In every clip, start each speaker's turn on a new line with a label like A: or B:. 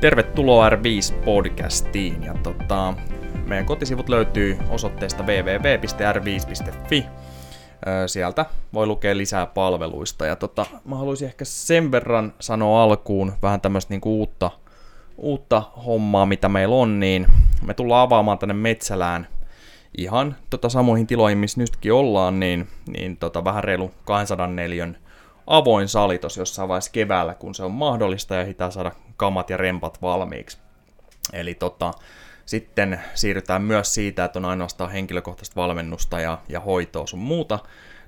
A: Tervetuloa R5-podcastiin. Ja tota, meidän kotisivut löytyy osoitteesta www.r5.fi. Sieltä voi lukea lisää palveluista. Ja tota, mä haluaisin ehkä sen verran sanoa alkuun vähän tämmöistä niinku uutta, uutta hommaa, mitä meillä on, niin me tullaan avaamaan tänne Metsälään ihan tota samoihin tiloihin, missä nytkin ollaan, niin, niin tota, vähän reilu 204 avoin sali tuossa jossain vaiheessa keväällä, kun se on mahdollista ja hitää saada kamat ja rempat valmiiksi. Eli tota, sitten siirrytään myös siitä, että on ainoastaan henkilökohtaista valmennusta ja, ja hoitoa sun muuta,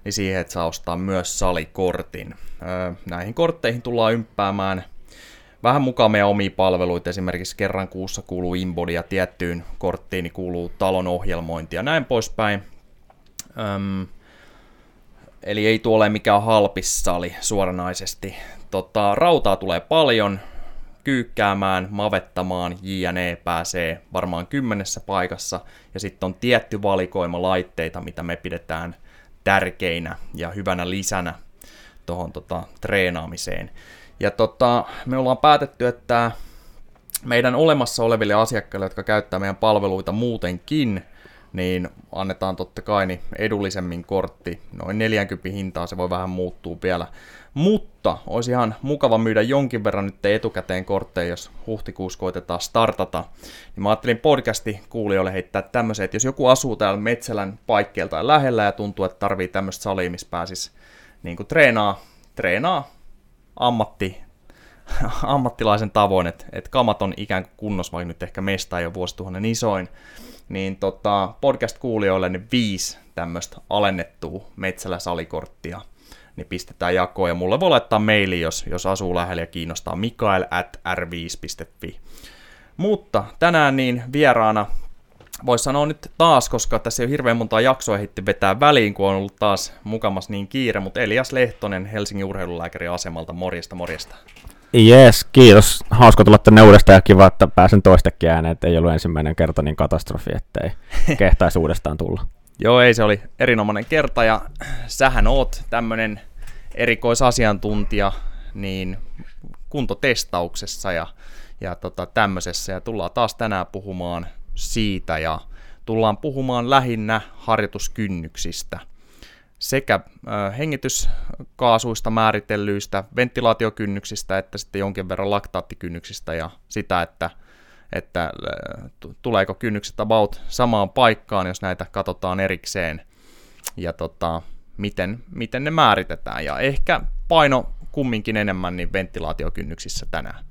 A: niin siihen, että saa ostaa myös salikortin. Öö, näihin kortteihin tullaan ympäämään vähän mukaan meidän omia palveluita, esimerkiksi kerran kuussa kuuluu Inbody ja tiettyyn korttiin niin kuuluu talon ohjelmointi ja näin poispäin. Eli ei tuo ole mikään halpissali suoranaisesti. Tota, rautaa tulee paljon, kyykkäämään, mavettamaan, JNE pääsee varmaan kymmenessä paikassa, ja sitten on tietty valikoima laitteita, mitä me pidetään tärkeinä ja hyvänä lisänä tuohon tota, treenaamiseen. Ja tota, me ollaan päätetty, että meidän olemassa oleville asiakkaille, jotka käyttää meidän palveluita muutenkin, niin annetaan totta kai niin edullisemmin kortti. Noin 40 hintaa se voi vähän muuttuu vielä. Mutta olisi ihan mukava myydä jonkin verran nyt etukäteen kortteja, jos huhtikuussa koitetaan startata. Niin mä ajattelin podcasti kuulijoille heittää tämmöisen, että jos joku asuu täällä Metsälän paikkeelta tai lähellä ja tuntuu, että tarvii tämmöistä salia, missä pääsisi niin kuin treenaa, treenaa ammatti, ammattilaisen tavoin, että, että kamat on ikään kuin kunnossa, vaikka nyt ehkä mesta ei ole vuosituhannen isoin, niin tota, podcast-kuulijoille niin viisi tämmöistä alennettua Metsälä-salikorttia niin pistetään jakoon. Ja mulle voi laittaa maili, jos, jos asuu lähellä ja kiinnostaa mikael at r5.fi. Mutta tänään niin vieraana voisi sanoa nyt taas, koska tässä ei ole hirveän monta jaksoa hitti vetää väliin, kun on ollut taas mukamas niin kiire, mutta Elias Lehtonen Helsingin urheilulääkärin asemalta, morjesta morjesta.
B: Jees, kiitos. Hauska tulla tänne uudestaan ja kiva, että pääsen toistekin ääneen, että ei ollut ensimmäinen kerta niin katastrofi, ettei kehtaisi uudestaan tulla.
A: Joo, ei se oli erinomainen kerta ja sähän oot tämmönen erikoisasiantuntija niin kuntotestauksessa ja, ja tota, tämmöisessä ja tullaan taas tänään puhumaan siitä ja tullaan puhumaan lähinnä harjoituskynnyksistä sekä hengityskaasuista määritellyistä ventilaatiokynnyksistä että sitten jonkin verran laktaattikynnyksistä ja sitä, että, että tuleeko kynnykset about samaan paikkaan, jos näitä katsotaan erikseen ja tota, miten, miten ne määritetään. Ja ehkä paino kumminkin enemmän niin ventilaatiokynnyksissä tänään.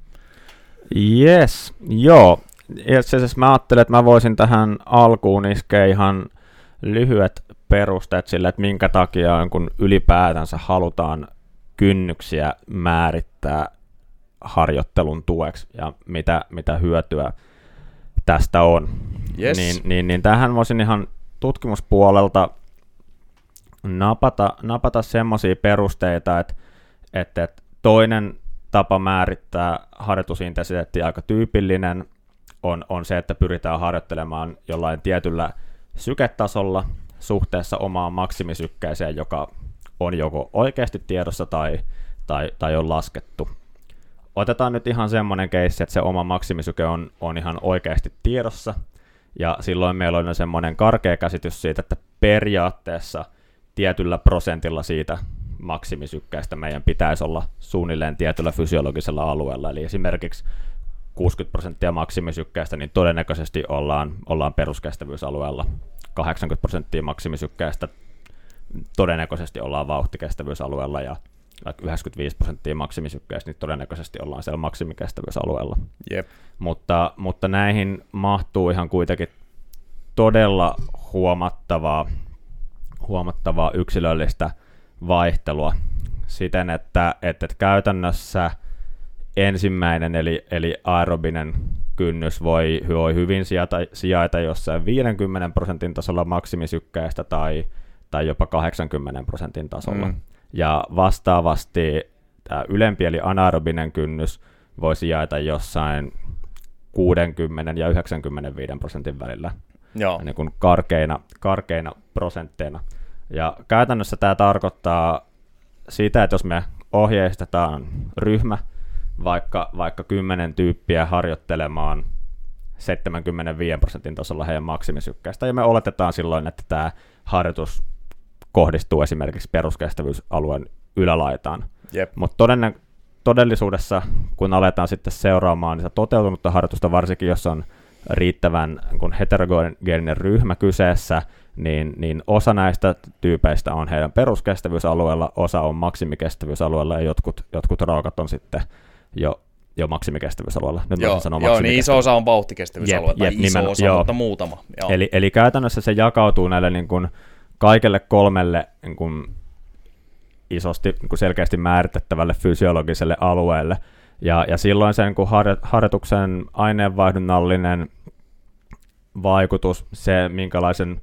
B: Yes, joo. Itse asiassa mä ajattelin, että mä voisin tähän alkuun iskeä ihan lyhyet perusteet sille, että minkä takia kun ylipäätänsä halutaan kynnyksiä määrittää harjoittelun tueksi ja mitä, mitä hyötyä tästä on.
A: Yes.
B: Niin, niin, niin tähän voisin ihan tutkimuspuolelta napata, napata semmoisia perusteita, että, että, että toinen tapa määrittää harjoitusintensiteetti aika tyypillinen on, on se, että pyritään harjoittelemaan jollain tietyllä syketasolla suhteessa omaan maksimisykkäiseen, joka on joko oikeasti tiedossa tai, tai, tai on laskettu. Otetaan nyt ihan semmoinen keissi, että se oma maksimisyke on, on ihan oikeasti tiedossa, ja silloin meillä on semmoinen karkea käsitys siitä, että periaatteessa tietyllä prosentilla siitä maksimisykkäistä meidän pitäisi olla suunnilleen tietyllä fysiologisella alueella. Eli esimerkiksi 60 prosenttia maksimisykkäistä, niin todennäköisesti ollaan, ollaan peruskestävyysalueella. 80 prosenttia maksimisykkäistä todennäköisesti ollaan vauhtikestävyysalueella ja 95 prosenttia maksimisykkäistä, niin todennäköisesti ollaan siellä maksimikestävyysalueella.
A: Yep.
B: Mutta, mutta näihin mahtuu ihan kuitenkin todella huomattavaa, huomattavaa yksilöllistä vaihtelua siten, että, että käytännössä – ensimmäinen, eli, eli aerobinen kynnys voi, voi hyvin sijaita, sijaita jossain 50 prosentin tasolla maksimisykkäistä tai, tai jopa 80 prosentin tasolla. Mm. Ja vastaavasti tämä ylempi eli anaerobinen kynnys voi sijaita jossain 60 ja 95 prosentin välillä
A: Joo.
B: Niin kuin karkeina, karkeina prosentteina. Ja käytännössä tämä tarkoittaa sitä, että jos me ohjeistetaan ryhmä vaikka, vaikka 10 tyyppiä harjoittelemaan 75 prosentin tasolla heidän maksimisykkäistä, ja me oletetaan silloin, että tämä harjoitus kohdistuu esimerkiksi peruskestävyysalueen ylälaitaan. Mutta todellisuudessa, kun aletaan sitten seuraamaan niitä toteutunutta harjoitusta, varsinkin jos on riittävän kun heterogeeninen ryhmä kyseessä, niin, niin osa näistä tyypeistä on heidän peruskestävyysalueella, osa on maksimikestävyysalueella ja jotkut, jotkut raukat on sitten jo jo maksimikestävyysalueella.
A: Nyt joo, sanoa joo niin iso osa on vauhtikestävyysalueella, jep, jep, iso nimen, osa, joo. mutta muutama.
B: Joo. Eli, eli käytännössä se jakautuu näille niin kuin kaikille kolmelle niin kuin isosti niin kuin selkeästi määritettävälle fysiologiselle alueelle. Ja, ja silloin sen kun harjoituksen aineenvaihdunnallinen vaikutus, se minkälaisen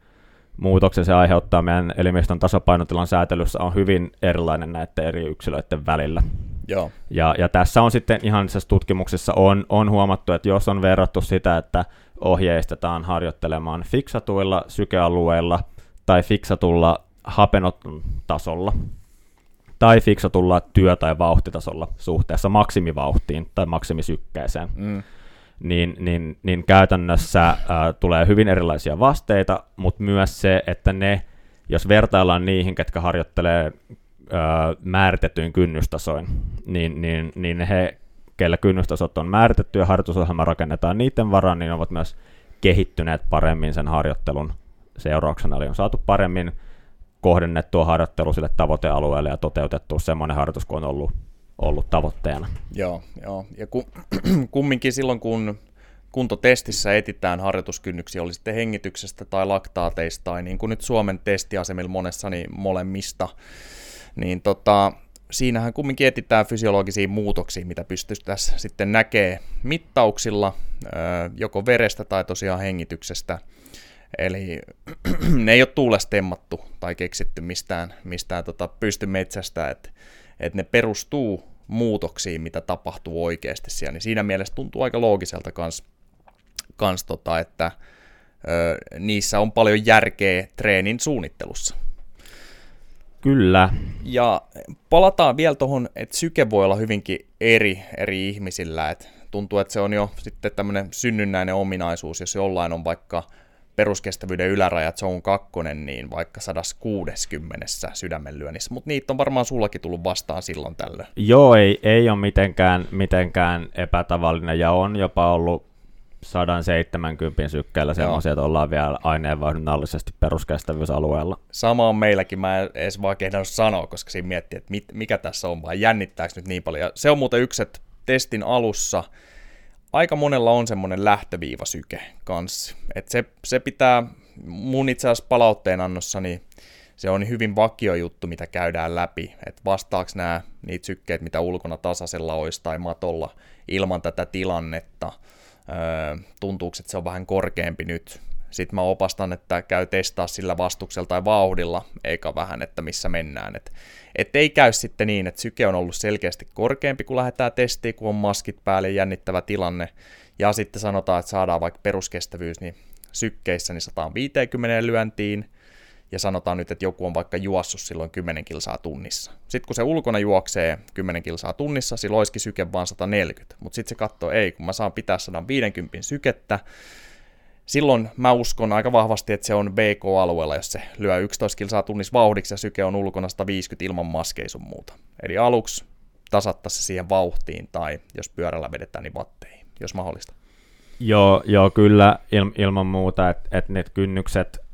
B: muutoksen se aiheuttaa meidän elimistön tasapainotilan säätelyssä on hyvin erilainen näiden eri yksilöiden välillä.
A: Joo.
B: Ja, ja tässä on sitten ihan tutkimuksessa on, on huomattu, että jos on verrattu sitä, että ohjeistetaan harjoittelemaan fiksatuilla sykealueilla tai fiksatulla hapenoton tasolla, tai fiksatulla työ- tai vauhtitasolla suhteessa maksimivauhtiin tai maksimisykkeeseen, mm. niin, niin, niin käytännössä äh, tulee hyvin erilaisia vasteita, mutta myös se, että ne, jos vertaillaan niihin, ketkä harjoittelee määritettyyn kynnystasoin, niin, niin, niin he, kellä kynnystasot on määritetty ja harjoitusohjelma rakennetaan niiden varaan, niin ovat myös kehittyneet paremmin sen harjoittelun seurauksena, eli on saatu paremmin kohdennettua harjoittelu sille tavoitealueelle ja toteutettua semmoinen harjoitus, kun on ollut, ollut tavoitteena.
A: Joo, joo. ja ku, kumminkin silloin, kun kuntotestissä etitään harjoituskynnyksiä, oli sitten hengityksestä tai laktaateista, tai niin kuin nyt Suomen testiasemilla monessa, niin molemmista, niin tota, siinähän kumminkin etitään fysiologisia muutoksia, mitä pystyttäisiin sitten näkee mittauksilla, joko verestä tai tosiaan hengityksestä, Eli ne ei ole tuulestemmattu tai keksitty mistään, mistään tota pystymetsästä, että et ne perustuu muutoksiin, mitä tapahtuu oikeasti siellä. Niin siinä mielessä tuntuu aika loogiselta kans, kans tota, että ö, niissä on paljon järkeä treenin suunnittelussa.
B: Kyllä.
A: Ja palataan vielä tuohon, että syke voi olla hyvinkin eri eri ihmisillä. Et tuntuu, että se on jo sitten tämmöinen synnynnäinen ominaisuus, jos jollain on vaikka peruskestävyyden ylärajat Zone 2, niin vaikka 160 sydämenlyönnissä, mutta niitä on varmaan sullakin tullut vastaan silloin tällöin.
B: Joo, ei, ei ole mitenkään, mitenkään epätavallinen ja on jopa ollut 170 sykkeellä semmoisia, että ollaan vielä aineenvaihdunnallisesti peruskestävyysalueella.
A: Sama on meilläkin, mä en edes vaan kehdannut sanoa, koska siinä miettii, että mit, mikä tässä on, vai jännittääkö nyt niin paljon. Ja se on muuten yksi, että testin alussa – aika monella on semmoinen lähtöviivasyke kanssa. Et se, se pitää mun itse asiassa palautteen annossa, niin se on hyvin vakio juttu, mitä käydään läpi. Että vastaako nämä niitä sykkeet, mitä ulkona tasaisella olisi tai matolla ilman tätä tilannetta. Tuntuuko, että se on vähän korkeampi nyt? Sitten mä opastan, että käy testaa sillä vastuksella tai vauhdilla, eikä vähän, että missä mennään. Et, et ei käy sitten niin, että syke on ollut selkeästi korkeampi, kun lähdetään testiin, kun on maskit päälle, jännittävä tilanne, ja sitten sanotaan, että saadaan vaikka peruskestävyys, niin sykkeissä niin 150 lyöntiin, ja sanotaan nyt, että joku on vaikka juossut silloin 10 kilsaa tunnissa. Sitten kun se ulkona juoksee 10 kilsaa tunnissa, silloin olisikin syke vaan 140, mutta sitten se katsoo, ei, kun mä saan pitää 150 sykettä, silloin mä uskon aika vahvasti, että se on BK-alueella, jos se lyö 11 kilsaa tunnissa vauhdiksi ja syke on ulkona 150 ilman maskeja sun muuta. Eli aluksi tasatta se siihen vauhtiin tai jos pyörällä vedetään, niin vatteihin, jos mahdollista.
B: Joo, joo kyllä il, ilman muuta, että et ne kynnykset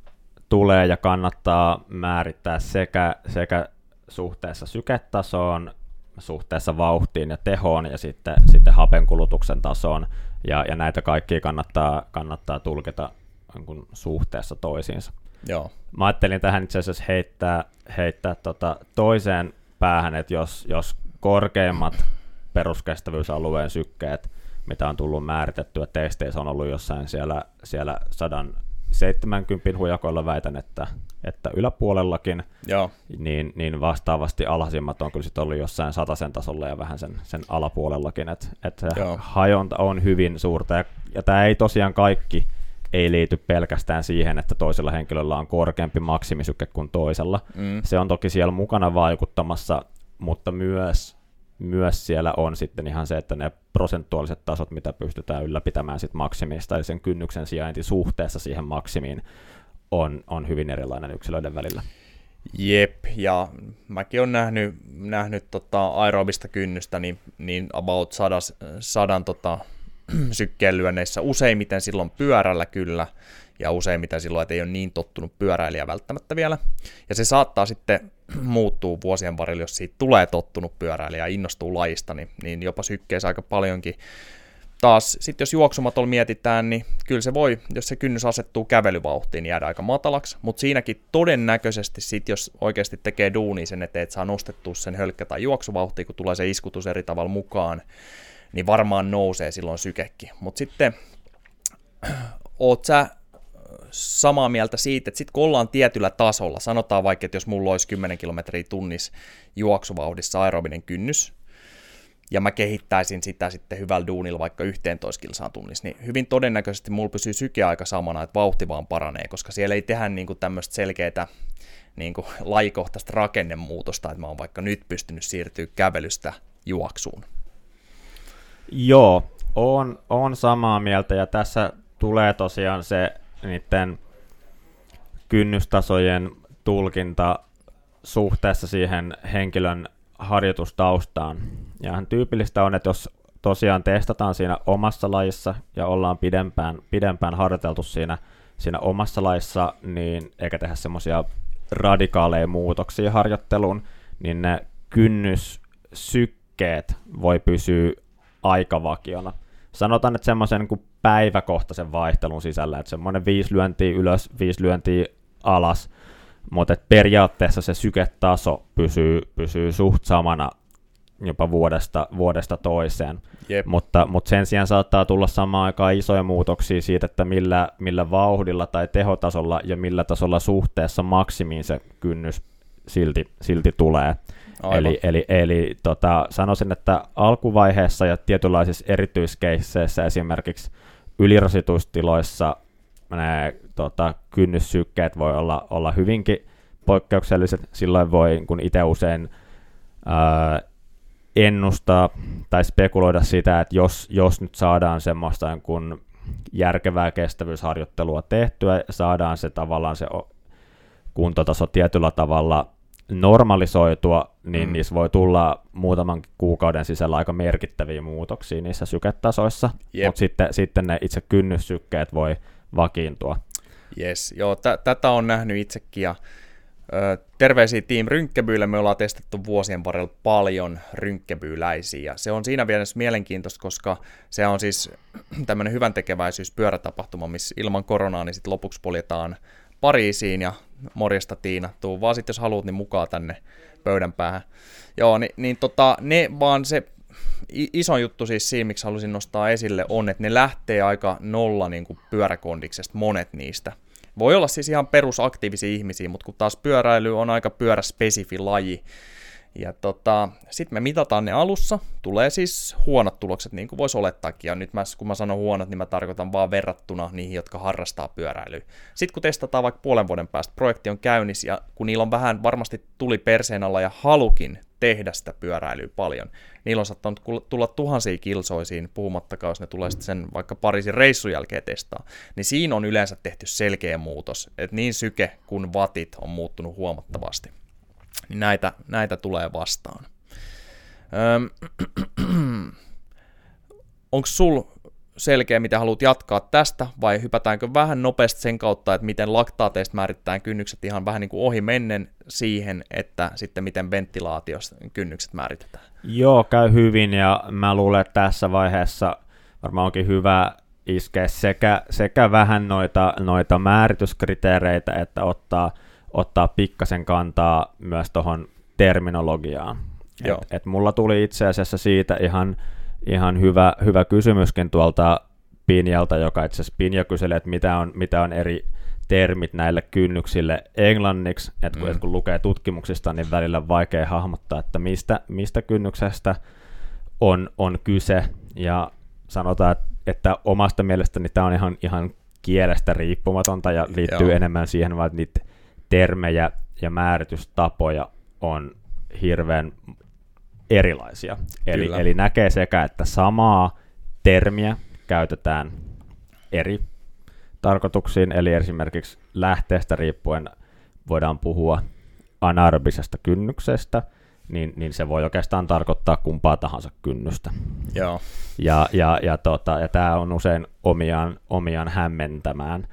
B: tulee ja kannattaa määrittää sekä, sekä suhteessa syketasoon, suhteessa vauhtiin ja tehoon ja sitten, sitten hapenkulutuksen tasoon. Ja, ja näitä kaikkia kannattaa, kannattaa tulkita niin suhteessa toisiinsa.
A: Joo.
B: Mä ajattelin tähän itse asiassa heittää, heittää tota toiseen päähän, että jos, jos korkeimmat peruskestävyysalueen sykkeet, mitä on tullut määritettyä testeissä, on ollut jossain siellä, siellä 170 hujakoilla väitän, että että yläpuolellakin,
A: Joo.
B: Niin, niin vastaavasti alhaisimmat on kyllä sitten ollut jossain sen tasolla ja vähän sen, sen alapuolellakin, että et hajonta on hyvin suurta, ja, ja tämä ei tosiaan kaikki ei liity pelkästään siihen, että toisella henkilöllä on korkeampi maksimisyke kuin toisella. Mm. Se on toki siellä mukana vaikuttamassa, mutta myös myös siellä on sitten ihan se, että ne prosentuaaliset tasot, mitä pystytään ylläpitämään sit maksimista, eli sen kynnyksen sijainti suhteessa siihen maksimiin, on, on hyvin erilainen yksilöiden välillä.
A: Jep, ja mäkin olen nähnyt, nähnyt tota aerobista kynnystä niin, niin about sadas, sadan tota, sykkeen lyönneissä useimmiten silloin pyörällä kyllä, ja useimmiten silloin, että ei ole niin tottunut pyöräilijä välttämättä vielä. Ja se saattaa sitten muuttuu vuosien varrella, jos siitä tulee tottunut pyöräilijä ja innostuu lajista, niin, niin jopa sykkeessä aika paljonkin. Taas sitten jos juoksumatolla mietitään, niin kyllä se voi, jos se kynnys asettuu kävelyvauhtiin, niin jäädä aika matalaksi, mutta siinäkin todennäköisesti sitten, jos oikeasti tekee duuni sen eteen, että saa nostettua sen hölkkä tai juoksuvauhtiin, kun tulee se iskutus eri tavalla mukaan, niin varmaan nousee silloin sykekin. Mutta sitten oot sä samaa mieltä siitä, että sitten kun ollaan tietyllä tasolla, sanotaan vaikka, että jos mulla olisi 10 kilometriä tunnissa juoksuvauhdissa aerobinen kynnys, ja mä kehittäisin sitä sitten hyvällä duunilla vaikka 11 kilsaan tunnissa, niin hyvin todennäköisesti mulla pysyy syke aika samana, että vauhti vaan paranee, koska siellä ei tehdä niin kuin tämmöistä selkeää niin kuin lajikohtaista rakennemuutosta, että mä oon vaikka nyt pystynyt siirtyä kävelystä juoksuun.
B: Joo, on, on samaa mieltä ja tässä tulee tosiaan se niiden kynnystasojen tulkinta suhteessa siihen henkilön harjoitustaustaan. Ja tyypillistä on, että jos tosiaan testataan siinä omassa lajissa ja ollaan pidempään, pidempään harjoiteltu siinä, siinä omassa lajissa, niin eikä tehdä semmoisia radikaaleja muutoksia harjoitteluun, niin ne kynnyssykkeet voi pysyä aikavakiona. Sanotaan, että semmoisen niin päiväkohtaisen vaihtelun sisällä, että semmoinen viisi lyöntiä ylös, viisi lyöntiä alas, mutta periaatteessa se syketaso pysyy, pysyy suht samana jopa vuodesta, vuodesta toiseen. Yep. Mutta, mutta sen sijaan saattaa tulla samaan aikaan isoja muutoksia siitä, että millä, millä vauhdilla tai tehotasolla ja millä tasolla suhteessa maksimiin se kynnys silti, silti tulee. Aivan. Eli, eli, eli tota, sanoisin, että alkuvaiheessa ja tietynlaisissa erityiskeisseissä esimerkiksi ylirasitustiloissa ne tota, kynnyssykkeet voi olla, olla hyvinkin poikkeukselliset. Silloin voi, kun itse usein ää, ennustaa tai spekuloida sitä, että jos, jos nyt saadaan semmoista kun järkevää kestävyysharjoittelua tehtyä, saadaan se tavallaan se kuntotaso tietyllä tavalla normalisoitua, niin mm. niissä voi tulla muutaman kuukauden sisällä aika merkittäviä muutoksia niissä syketasoissa, yep. mutta sitten, sitten ne itse kynnyssykkeet voi vakiintua.
A: Yes, joo, t- tätä on nähnyt itsekin ja ö, terveisiä Team Rynkkebyille, me ollaan testattu vuosien varrella paljon rynkkebyyläisiä ja se on siinä mielessä mielenkiintoista, koska se on siis tämmöinen hyvän tekeväisyys pyörätapahtuma, missä ilman koronaa niin sitten lopuksi poljetaan Pariisiin ja morjesta Tiina, tuu vaan sitten jos haluat, niin mukaan tänne pöydän päähän. Joo, niin, niin tota, ne vaan se iso juttu siis siinä, miksi halusin nostaa esille, on, että ne lähtee aika nolla niin kuin pyöräkondiksesta, monet niistä. Voi olla siis ihan perusaktiivisia ihmisiä, mutta kun taas pyöräily on aika pyöräspesifi laji, ja tota, sitten me mitataan ne alussa, tulee siis huonot tulokset, niin kuin voisi olettaakin, ja nyt mä, kun mä sanon huonot, niin mä tarkoitan vaan verrattuna niihin, jotka harrastaa pyöräilyä. Sitten kun testataan vaikka puolen vuoden päästä, projekti on käynnissä, ja kun niillä on vähän varmasti tuli perseen alla ja halukin tehdä sitä pyöräilyä paljon, niillä on saattanut tulla tuhansia kilsoisiin, puhumattakaan, jos ne tulee sitten sen vaikka Pariisin reissun jälkeen testaa, niin siinä on yleensä tehty selkeä muutos, että niin syke kuin vatit on muuttunut huomattavasti niin näitä, näitä tulee vastaan. Onko sul selkeä, mitä haluat jatkaa tästä, vai hypätäänkö vähän nopeasti sen kautta, että miten laktaateista määritetään kynnykset ihan vähän niin kuin ohi mennen siihen, että sitten miten ventilaatiosta kynnykset määritetään?
B: Joo, käy hyvin, ja mä luulen, että tässä vaiheessa varmaan onkin hyvä iskeä sekä, sekä vähän noita, noita määrityskriteereitä, että ottaa – ottaa pikkasen kantaa myös tuohon terminologiaan. Et, et mulla tuli itse asiassa siitä ihan, ihan hyvä, hyvä kysymyskin tuolta Pinjalta, joka itse asiassa Pinja kyseli, että mitä on, mitä on eri termit näille kynnyksille englanniksi, että kun, mm. et kun lukee tutkimuksista, niin välillä vaikea hahmottaa, että mistä, mistä kynnyksestä on, on kyse, ja sanotaan, että omasta mielestäni tämä on ihan, ihan kielestä riippumatonta ja liittyy Joo. enemmän siihen, vaan että niitä termejä ja määritystapoja on hirveän erilaisia. Eli, eli näkee sekä, että samaa termiä käytetään eri tarkoituksiin, eli esimerkiksi lähteestä riippuen voidaan puhua anaerobisesta kynnyksestä, niin, niin se voi oikeastaan tarkoittaa kumpaa tahansa kynnystä.
A: Joo.
B: Ja, ja, ja, tota, ja tämä on usein omiaan, omiaan hämmentämään.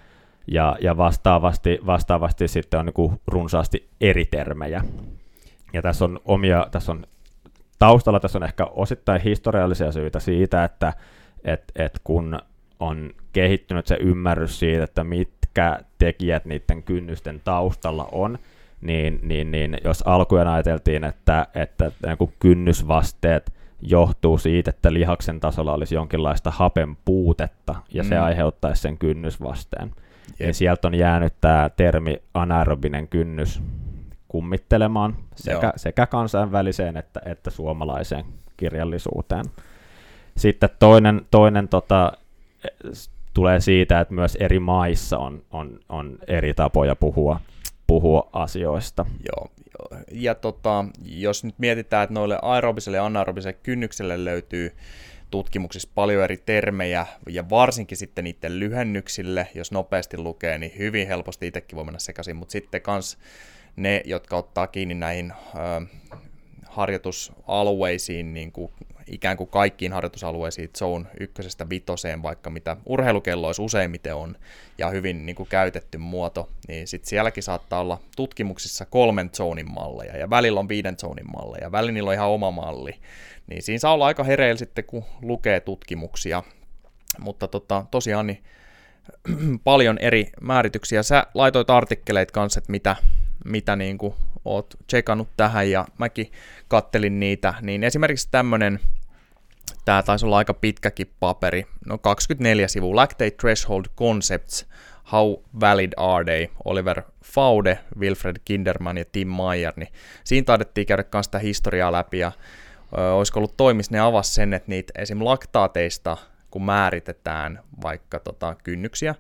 B: Ja, ja vastaavasti, vastaavasti sitten on niin runsaasti eri termejä. Ja tässä on omia, tässä on taustalla tässä on ehkä osittain historiallisia syitä siitä, että et, et kun on kehittynyt se ymmärrys siitä, että mitkä tekijät niiden kynnysten taustalla on, niin, niin, niin jos alkujen ajateltiin, että, että niin kynnysvasteet johtuu siitä, että lihaksen tasolla olisi jonkinlaista hapen puutetta, ja mm. se aiheuttaisi sen kynnysvasteen. Yep. Niin sieltä on jäänyt tämä termi anaerobinen kynnys kummittelemaan sekä, sekä kansainväliseen että, että suomalaiseen kirjallisuuteen. Sitten toinen, toinen tota, tulee siitä, että myös eri maissa on, on, on eri tapoja puhua, puhua asioista.
A: Joo, ja tota, jos nyt mietitään, että noille aerobiselle ja anaerobiselle kynnykselle löytyy tutkimuksissa paljon eri termejä, ja varsinkin sitten niiden lyhennyksille, jos nopeasti lukee, niin hyvin helposti itsekin voi mennä sekaisin, mutta sitten kans ne, jotka ottaa kiinni näihin ö, harjoitusalueisiin, niin kuin ikään kuin kaikkiin harjoitusalueisiin zone ykkösestä vitoseen, vaikka mitä urheilukelloissa useimmiten on, ja hyvin niin kuin käytetty muoto, niin sitten sielläkin saattaa olla tutkimuksissa kolmen zonin malleja, ja välillä on viiden zonin malleja, ja välillä niillä on ihan oma malli, niin siinä saa olla aika hereillä sitten, kun lukee tutkimuksia, mutta tota, tosiaan niin paljon eri määrityksiä. Sä laitoit artikkeleit kanssa, että mitä, mitä niin kuin oot tsekannut tähän ja mäkin kattelin niitä, niin esimerkiksi tämmönen, tämä taisi olla aika pitkäkin paperi, no 24 sivu, Lactate Threshold Concepts, How Valid Are They, Oliver Faude, Wilfred Kinderman ja Tim Meyer, niin siinä taidettiin käydä myös sitä historiaa läpi ja ö, olisiko ollut toimis, ne avas sen, että niitä esim. laktaateista, kun määritetään vaikka tota, kynnyksiä,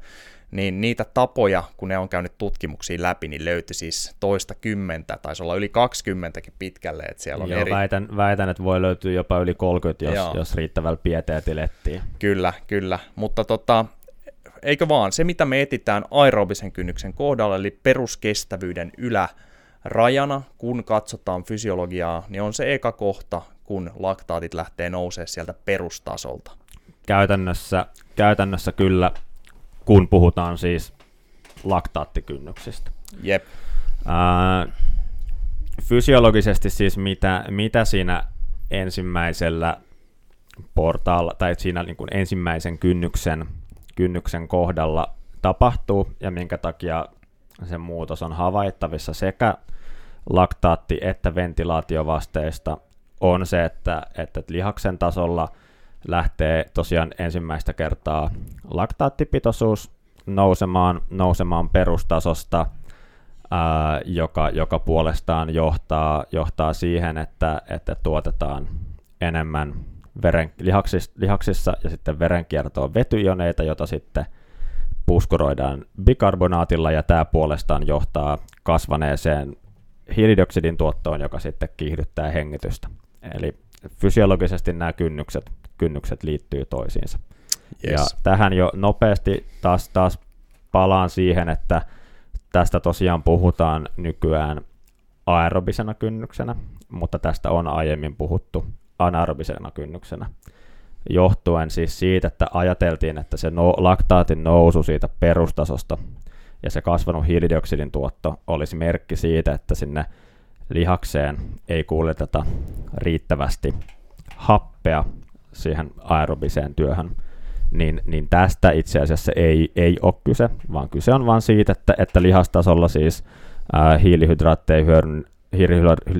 A: niin niitä tapoja, kun ne on käynyt tutkimuksia läpi, niin löytyi siis toista kymmentä, taisi olla yli 20 pitkälle, että siellä on
B: Joo,
A: eri...
B: väitän, väitän, että voi löytyä jopa yli 30, jos, jos riittävällä pieteetillä etsii.
A: Kyllä, kyllä, mutta tota, eikö vaan, se mitä me etitään aerobisen kynnyksen kohdalla, eli peruskestävyyden ylärajana, kun katsotaan fysiologiaa, niin on se eka kohta, kun laktaatit lähtee nousee sieltä perustasolta.
B: Käytännössä, käytännössä kyllä kun puhutaan siis laktaattikynnyksistä.
A: Jep.
B: Ää, fysiologisesti siis mitä, mitä siinä ensimmäisellä portaalla, tai siinä niin kuin ensimmäisen kynnyksen, kynnyksen kohdalla tapahtuu, ja minkä takia se muutos on havaittavissa sekä laktaatti- että ventilaatiovasteista, on se, että, että lihaksen tasolla – lähtee tosiaan ensimmäistä kertaa laktaattipitoisuus nousemaan, nousemaan perustasosta, ää, joka, joka puolestaan johtaa, johtaa siihen, että, että tuotetaan enemmän veren, lihaksis, lihaksissa ja sitten verenkiertoon vetyioneita, jota sitten puskuroidaan bikarbonaatilla, ja tämä puolestaan johtaa kasvaneeseen hiilidioksidin tuottoon, joka sitten kiihdyttää hengitystä. Eli fysiologisesti nämä kynnykset kynnykset liittyy toisiinsa. Yes. Ja tähän jo nopeasti taas, taas palaan siihen, että tästä tosiaan puhutaan nykyään aerobisena kynnyksenä, mutta tästä on aiemmin puhuttu anaerobisena kynnyksenä. Johtuen siis siitä, että ajateltiin, että se no, laktaatin nousu siitä perustasosta ja se kasvanut hiilidioksidin tuotto olisi merkki siitä, että sinne lihakseen ei kuljeteta riittävästi happea siihen aerobiseen työhön, niin, niin tästä itse asiassa ei, ei ole kyse, vaan kyse on vain siitä, että, että lihastasolla siis ää, hiilihydraatteja hyödyn,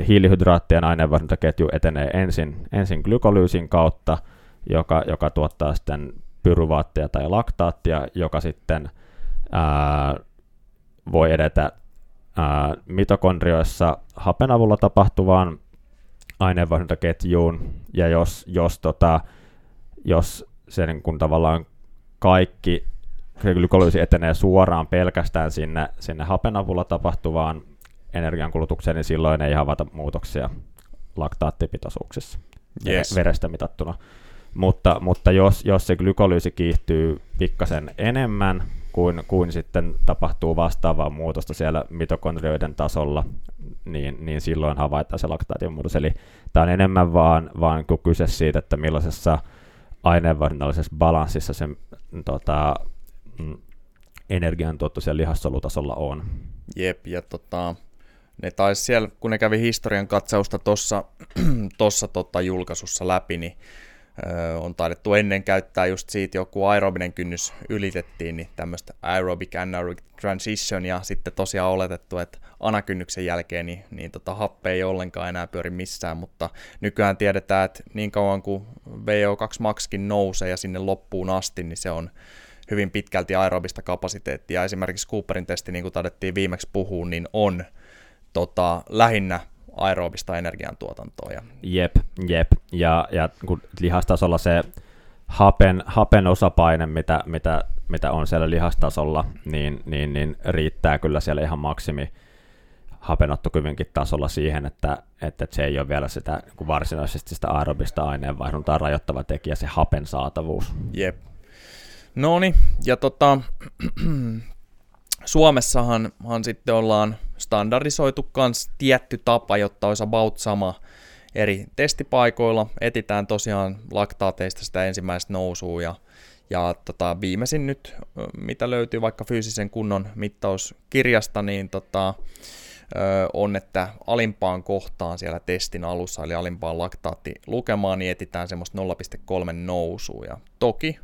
B: hiilihydraattien aineenvaihduntaketju etenee ensin, ensin glykolyysin kautta, joka, joka tuottaa sitten pyruvaattia tai laktaattia, joka sitten ää, voi edetä ää, mitokondrioissa hapen avulla tapahtuvaan aineenvaihduntaketjuun, ja jos, jos, tota, jos se niin kun tavallaan kaikki glykolyysi etenee suoraan pelkästään sinne, sinne hapen avulla tapahtuvaan energiankulutukseen, niin silloin ei havaita muutoksia laktaattipitoisuuksissa
A: Yes.
B: verestä mitattuna. Mutta, mutta jos, jos se glykolyysi kiihtyy pikkasen enemmän kuin, kuin sitten tapahtuu vastaavaa muutosta siellä mitokondrioiden tasolla, niin, niin silloin havaitaan se laktaation muutos. Eli tämä on enemmän vaan, vaan kuin kyse siitä, että millaisessa aineenvaihdonnallisessa balanssissa se tota, mm, energiantuotto siellä lihassolutasolla on.
A: Jep, ja tota, ne taisi siellä, kun ne kävi historian katsausta tuossa tossa, tota, julkaisussa läpi, niin on taidettu ennen käyttää just siitä joku aerobinen kynnys ylitettiin, niin tämmöistä aerobic anaerobic transition, ja sitten tosiaan oletettu, että anakynnyksen jälkeen niin, niin tota, happe ei ollenkaan enää pyöri missään, mutta nykyään tiedetään, että niin kauan kuin VO2 maxkin nousee ja sinne loppuun asti, niin se on hyvin pitkälti aerobista kapasiteettia. Esimerkiksi Cooperin testi, niin kuin taidettiin viimeksi puhua, niin on tota, lähinnä aerobista energiantuotantoa. Ja...
B: Jep, jep. Ja, ja kun lihastasolla se hapen, hapen osapaine, mitä, mitä, mitä on siellä lihastasolla, niin, niin, niin riittää kyllä siellä ihan maksimi hapenottokyvynkin tasolla siihen, että, että se ei ole vielä sitä niin varsinaisesti sitä aerobista aineenvaihduntaa rajoittava tekijä, se hapen saatavuus.
A: Jep. No niin, ja tota, Suomessahan sitten ollaan standardisoitu kans tietty tapa, jotta olisi about sama eri testipaikoilla. Etitään tosiaan laktaateista sitä ensimmäistä nousua ja, ja tota, viimeisin nyt, mitä löytyy vaikka fyysisen kunnon mittauskirjasta, niin tota, on, että alimpaan kohtaan siellä testin alussa, eli alimpaan laktaattilukemaan, niin etitään semmoista 0,3 nousua. Ja toki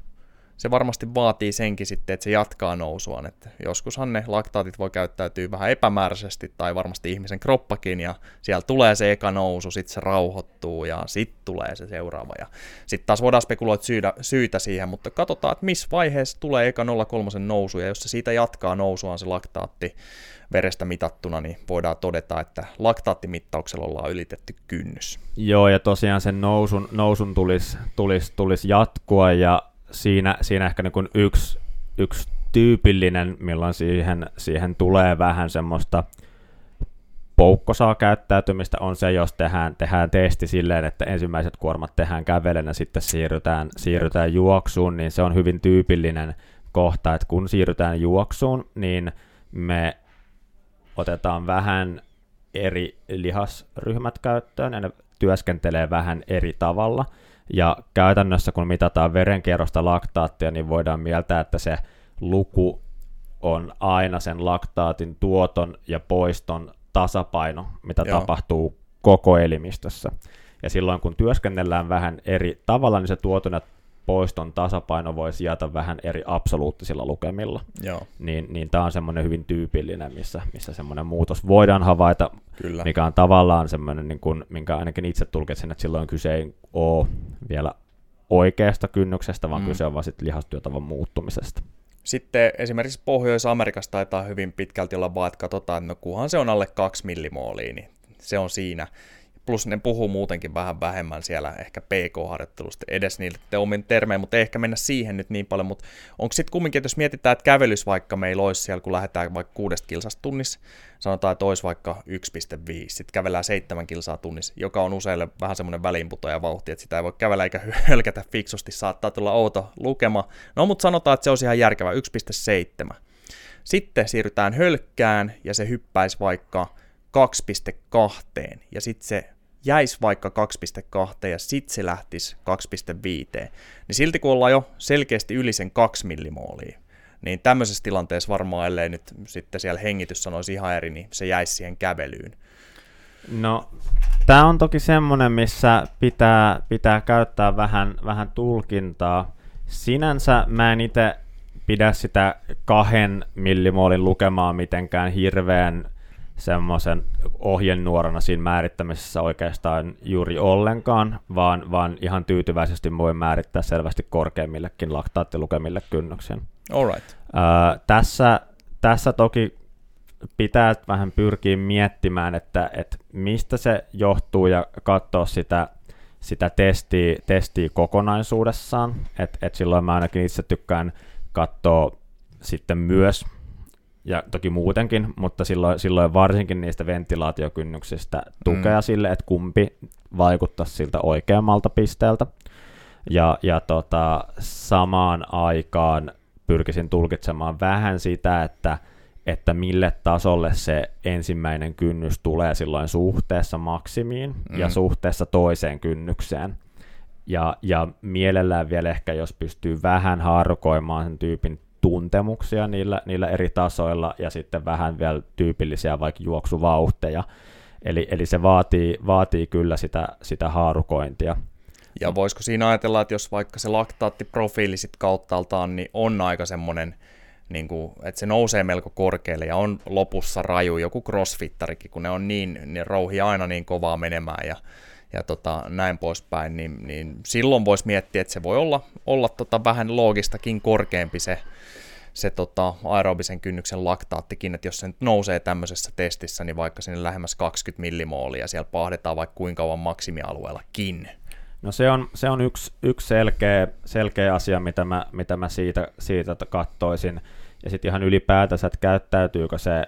A: se varmasti vaatii senkin sitten, että se jatkaa nousuaan. Että joskushan ne laktaatit voi käyttäytyä vähän epämääräisesti tai varmasti ihmisen kroppakin ja siellä tulee se eka nousu, sitten se rauhoittuu ja sitten tulee se seuraava. Ja sitten taas voidaan spekuloida syitä, syitä siihen, mutta katsotaan, että missä vaiheessa tulee eka 0,3 nousu ja jos se siitä jatkaa nousuaan se laktaatti verestä mitattuna, niin voidaan todeta, että laktaattimittauksella ollaan ylitetty kynnys.
B: Joo, ja tosiaan sen nousun, nousun tulisi, tulisi, tulisi jatkua, ja siinä, siinä ehkä niin yksi, yksi tyypillinen, milloin siihen, siihen tulee vähän semmoista poukkosaa käyttäytymistä on se, jos tehdään, tehdään testi silleen, että ensimmäiset kuormat tehdään kävelen ja sitten siirrytään, siirrytään juoksuun, niin se on hyvin tyypillinen kohta, että kun siirrytään juoksuun, niin me otetaan vähän eri lihasryhmät käyttöön ja ne työskentelee vähän eri tavalla – ja käytännössä kun mitataan verenkierrosta laktaattia, niin voidaan mieltää, että se luku on aina sen laktaatin tuoton ja poiston tasapaino, mitä Joo. tapahtuu koko elimistössä. Ja silloin kun työskennellään vähän eri tavalla, niin se tuoton ja poiston tasapaino voi sijata vähän eri absoluuttisilla lukemilla.
A: Joo.
B: Niin, niin tämä on semmoinen hyvin tyypillinen, missä, missä semmoinen muutos voidaan havaita,
A: Kyllä.
B: mikä on tavallaan semmoinen, niin kuin, minkä ainakin itse tulkitsen, että silloin kyse ei ole vielä oikeasta kynnyksestä, vaan mm. kyse on vain sit lihastyötavan muuttumisesta.
A: Sitten esimerkiksi Pohjois-Amerikassa taitaa hyvin pitkälti olla vaan, että katsotaan, että no kunhan se on alle 2 millimoolia, niin se on siinä plus ne puhuu muutenkin vähän vähemmän siellä ehkä PK-harjoittelusta edes niille omin termein, mutta ei ehkä mennä siihen nyt niin paljon, mutta onko sitten kumminkin, että jos mietitään, että kävelys vaikka meillä olisi siellä, kun lähdetään vaikka kuudesta kilsasta tunnissa, sanotaan, että olisi vaikka 1,5, sitten kävellään seitsemän kilsaa tunnissa, joka on useille vähän semmoinen väliinputoja vauhti, että sitä ei voi kävellä eikä hölkätä fiksusti, saattaa tulla outo lukema. No, mutta sanotaan, että se olisi ihan järkevä, 1,7. Sitten siirrytään hölkkään ja se hyppäisi vaikka 2,2 ja sitten se jäisi vaikka 2.2 ja sitten se lähtisi 2.5, niin silti kun ollaan jo selkeästi yli sen 2 millimoolia, niin tämmöisessä tilanteessa varmaan, ellei nyt sitten siellä hengitys sanoisi ihan eri, niin se jäisi siihen kävelyyn.
B: No, tämä on toki semmoinen, missä pitää, pitää käyttää vähän, vähän tulkintaa. Sinänsä mä en itse pidä sitä kahden millimoolin lukemaa mitenkään hirveän semmoisen ohjenuorana siinä määrittämisessä oikeastaan juuri ollenkaan, vaan, vaan ihan tyytyväisesti voi määrittää selvästi korkeimmillekin laktaattilukemille kynnyksen.
A: Alright.
B: Öö, tässä, tässä toki pitää vähän pyrkiä miettimään, että, että mistä se johtuu ja katsoa sitä, sitä testiä, testiä kokonaisuudessaan. Et, et silloin mä ainakin itse tykkään katsoa sitten myös ja toki muutenkin, mutta silloin, silloin varsinkin niistä ventilaatiokynnyksistä tukea mm. sille, että kumpi vaikuttaisi siltä oikeammalta pisteeltä. Ja, ja tota, samaan aikaan pyrkisin tulkitsemaan vähän sitä, että, että mille tasolle se ensimmäinen kynnys tulee silloin suhteessa maksimiin mm. ja suhteessa toiseen kynnykseen. Ja, ja mielellään vielä ehkä, jos pystyy vähän haarukoimaan sen tyypin tuntemuksia niillä, niillä eri tasoilla ja sitten vähän vielä tyypillisiä vaikka juoksuvauhteja. Eli, eli se vaatii, vaatii kyllä sitä, sitä haarukointia.
A: Ja voisiko siinä ajatella, että jos vaikka se laktaattiprofiili sit kauttaaltaan, niin on aika semmoinen, niin kuin, että se nousee melko korkealle ja on lopussa raju, joku crossfittarikin, kun ne on niin, ne rouhii aina niin kovaa menemään ja, ja tota, näin poispäin, niin, niin silloin voisi miettiä, että se voi olla, olla tota vähän loogistakin korkeampi se, se tota, aerobisen kynnyksen laktaattikin, että jos se nyt nousee tämmöisessä testissä, niin vaikka sinne lähemmäs 20 millimoolia, siellä pahdetaan vaikka kuinka kauan maksimialueellakin.
B: No se on, se on yksi, yksi selkeä, selkeä asia, mitä mä, mitä mä siitä, siitä kattoisin. Ja sitten ihan ylipäätänsä, että käyttäytyykö se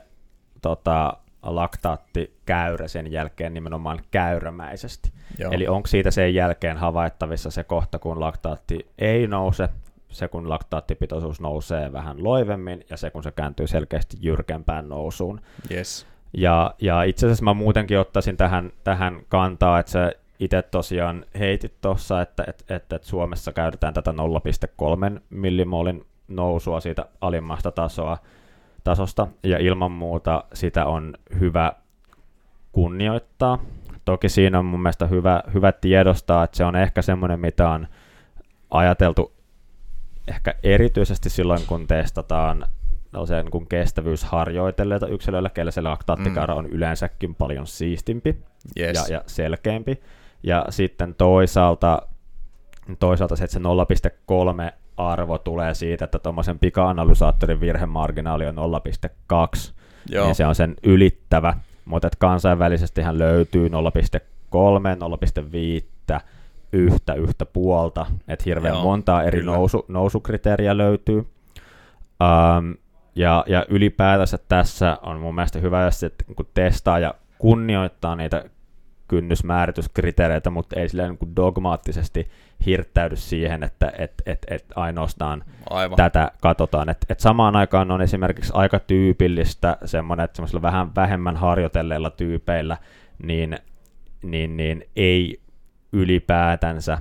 B: tota, laktaattikäyrä sen jälkeen nimenomaan käyrämäisesti. Joo. Eli onko siitä sen jälkeen havaittavissa se kohta, kun laktaatti ei nouse, se kun laktaattipitoisuus nousee vähän loivemmin ja se kun se kääntyy selkeästi jyrkempään nousuun.
A: Yes.
B: Ja, ja itse asiassa mä muutenkin ottaisin tähän, tähän kantaa, että se itse tosiaan heitit tuossa, että, että, että, että Suomessa käytetään tätä 0,3 millimolin nousua siitä alimmasta tasoa, tasosta, ja ilman muuta sitä on hyvä kunnioittaa. Toki siinä on mun mielestä hyvä, hyvä tiedostaa, että se on ehkä semmoinen, mitä on ajateltu ehkä erityisesti silloin, kun testataan niin kuin kestävyysharjoitelleita yksilöillä, kelle se laktaattikäyrä mm. on yleensäkin paljon siistimpi yes. ja, ja selkeämpi. Ja sitten toisaalta, toisaalta se, että se 0,3 arvo tulee siitä, että tuommoisen pika-analysaattorin virhemarginaali on 0,2, Joo. niin se on sen ylittävä, mutta kansainvälisesti hän löytyy 0,3, 0,5, yhtä, yhtä puolta, että hirveän Joo, montaa eri nousu, nousukriteeriä löytyy. Um, ja, ja ylipäätänsä tässä on mun mielestä hyvä, että kun testaa ja kunnioittaa niitä kynnysmäärityskriteereitä, mutta ei silleen niin dogmaattisesti hirttäydy siihen, että et, et, et ainoastaan Aivan. tätä katsotaan. Et, et samaan aikaan on esimerkiksi aika tyypillistä semmoinen, että semmoisilla vähän vähemmän harjoitelleilla tyypeillä, niin, niin, niin ei ylipäätänsä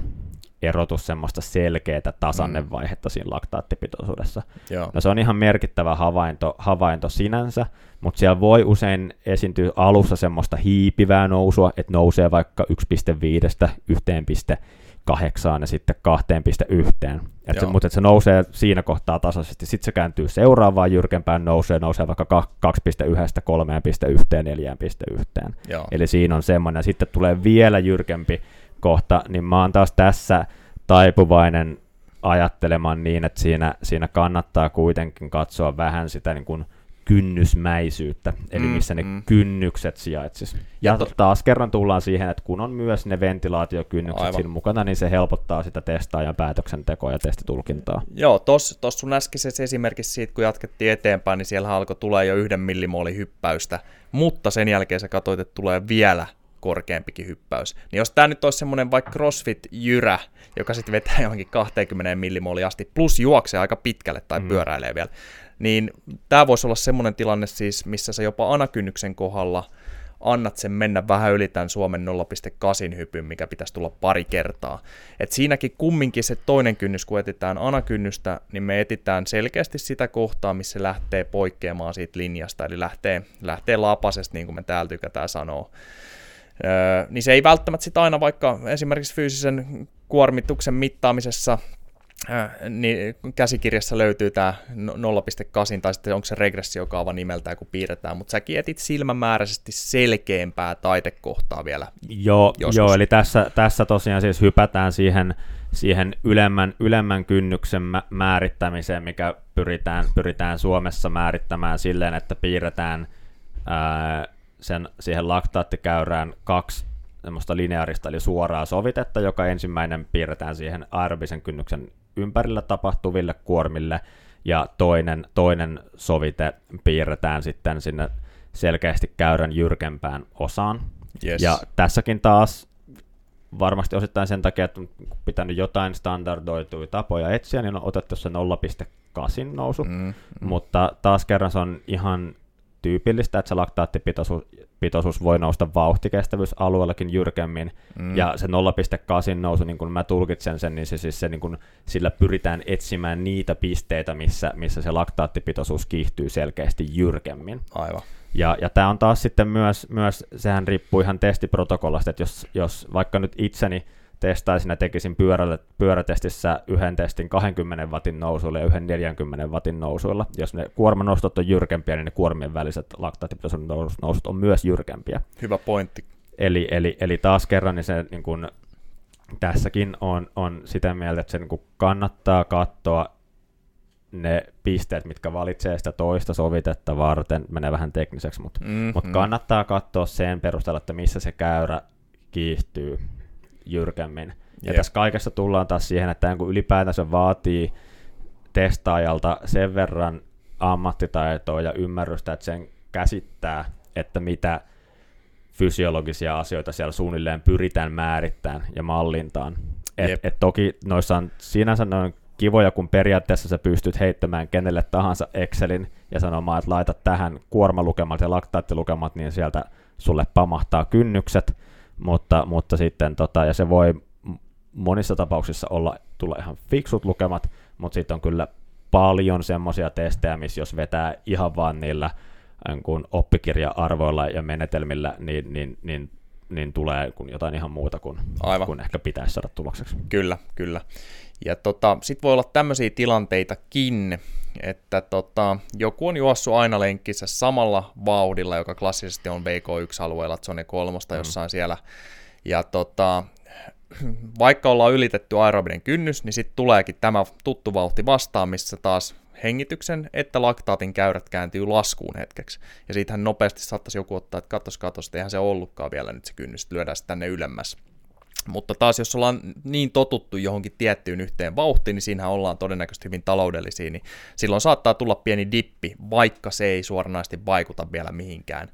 B: erotu semmoista selkeää tasannevaihetta mm. siinä laktaattipitoisuudessa. Joo. No se on ihan merkittävä havainto, havainto sinänsä, mutta siellä voi usein esiintyä alussa semmoista hiipivää nousua, että nousee vaikka 1.5 1.8 ja sitten 2.1. Et se, mutta et se nousee siinä kohtaa tasaisesti, sitten se kääntyy seuraavaan jyrkempään nousee, nousee vaikka 2.1, 3.1, 4.1. Eli siinä on semmoinen, sitten tulee vielä jyrkempi kohta, niin mä oon taas tässä taipuvainen ajattelemaan niin, että siinä, siinä kannattaa kuitenkin katsoa vähän sitä niin kuin kynnysmäisyyttä, eli mm, missä ne mm. kynnykset sijaitsis. Ja to- taas kerran tullaan siihen, että kun on myös ne ventilaatiokynnykset Aivan. siinä mukana, niin se helpottaa sitä testaajan päätöksentekoa ja testitulkintaa.
A: Joo, tuossa tos sun äskeisessä esimerkiksi siitä, kun jatkettiin eteenpäin, niin siellä alkoi tulee jo yhden millimoolin hyppäystä, mutta sen jälkeen sä katsoit, että tulee vielä korkeampikin hyppäys. Niin jos tämä nyt olisi semmoinen vaikka CrossFit-jyrä, joka sitten vetää johonkin 20 millimoli asti, plus juoksee aika pitkälle tai mm. pyöräilee vielä, niin tämä voisi olla semmoinen tilanne siis, missä sä jopa anakynnyksen kohdalla annat sen mennä vähän yli tämän Suomen 0,8 hypyn, mikä pitäisi tulla pari kertaa. Et siinäkin kumminkin se toinen kynnys, kun etitään anakynnystä, niin me etitään selkeästi sitä kohtaa, missä se lähtee poikkeamaan siitä linjasta, eli lähtee, lähtee lapasesta, niin kuin me täällä tykätään sanoa. Öö, niin se ei välttämättä sitä aina vaikka esimerkiksi fyysisen kuormituksen mittaamisessa niin käsikirjassa löytyy tämä 0.8 tai sitten onko se regressiokaava nimeltään, kun piirretään, mutta säkin etit silmämääräisesti selkeämpää taitekohtaa vielä
B: Joo, joo eli tässä, tässä tosiaan siis hypätään siihen, siihen ylemmän, ylemmän kynnyksen määrittämiseen, mikä pyritään, pyritään Suomessa määrittämään silleen, että piirretään ää, sen siihen laktaattikäyrään kaksi semmoista lineaarista eli suoraa sovitetta, joka ensimmäinen piirretään siihen aerobisen kynnyksen ympärillä tapahtuville kuormille, ja toinen, toinen sovite piirretään sitten sinne selkeästi käyrän jyrkempään osaan.
A: Yes.
B: Ja tässäkin taas varmasti osittain sen takia, että on pitänyt jotain standardoituja tapoja etsiä, niin on otettu se 0,8 nousu, mm, mm. mutta taas kerran se on ihan tyypillistä, että se laktaattipitoisuus pitoisuus voi nousta vauhtikestävyysalueellakin jyrkemmin, mm. ja se 0,8 nousu, niin kuin mä tulkitsen sen, niin se, siis se, niin kuin, sillä pyritään etsimään niitä pisteitä, missä, missä se laktaattipitoisuus kiihtyy selkeästi jyrkemmin.
A: Aivan.
B: Ja, ja tämä on taas sitten myös, myös, sehän riippuu ihan testiprotokollasta, että jos, jos vaikka nyt itseni testaisin ja tekisin pyörälle, pyörätestissä yhden testin 20 watin nousuilla ja yhden 40 watin nousuilla. Jos ne kuormanostot on jyrkempiä, niin ne kuormien väliset laktaattipitoisuuden nousut on myös jyrkempiä.
A: Hyvä pointti.
B: Eli, eli, eli taas kerran niin se niin kun, tässäkin on, on sitä mieltä, että se niin kannattaa katsoa ne pisteet, mitkä valitsee sitä toista sovitetta varten, menee vähän tekniseksi, mutta, mm-hmm. mutta kannattaa katsoa sen perusteella, että missä se käyrä kiihtyy jyrkemmin. Ja yep. tässä kaikessa tullaan taas siihen, että kun ylipäätänsä vaatii testaajalta sen verran ammattitaitoa ja ymmärrystä, että sen käsittää, että mitä fysiologisia asioita siellä suunnilleen pyritään määrittämään ja mallintaan. Et, yep. et toki noissa on sinänsä noin kivoja, kun periaatteessa sä pystyt heittämään kenelle tahansa Excelin ja sanomaan, että laita tähän kuormalukemat ja laktaattilukemat, niin sieltä sulle pamahtaa kynnykset, mutta, mutta sitten, tota, ja se voi monissa tapauksissa olla, tulla ihan fiksut lukemat, mutta sitten on kyllä paljon semmoisia testejä, missä jos vetää ihan vaan niillä niin kun oppikirja-arvoilla ja menetelmillä, niin, niin, niin, niin tulee kun jotain ihan muuta kuin, Aivan. kuin ehkä pitäisi saada tulokseksi.
A: Kyllä, kyllä. Ja tota, sitten voi olla tämmöisiä tilanteitakin, että tota, joku on juossut aina lenkkissä samalla vauhdilla, joka klassisesti on VK1-alueella, zone kolmosta mm. jossain siellä. Ja tota, vaikka ollaan ylitetty aerobinen kynnys, niin sitten tuleekin tämä tuttu vauhti vastaan, missä taas hengityksen että laktaatin käyrät kääntyy laskuun hetkeksi. Ja siitähän nopeasti saattaisi joku ottaa, että katos, katos, eihän se ollutkaan vielä nyt se kynnys, lyödään tänne ylemmäs. Mutta taas jos ollaan niin totuttu johonkin tiettyyn yhteen vauhtiin, niin siinähän ollaan todennäköisesti hyvin taloudellisia, niin silloin saattaa tulla pieni dippi, vaikka se ei suoranaisesti vaikuta vielä mihinkään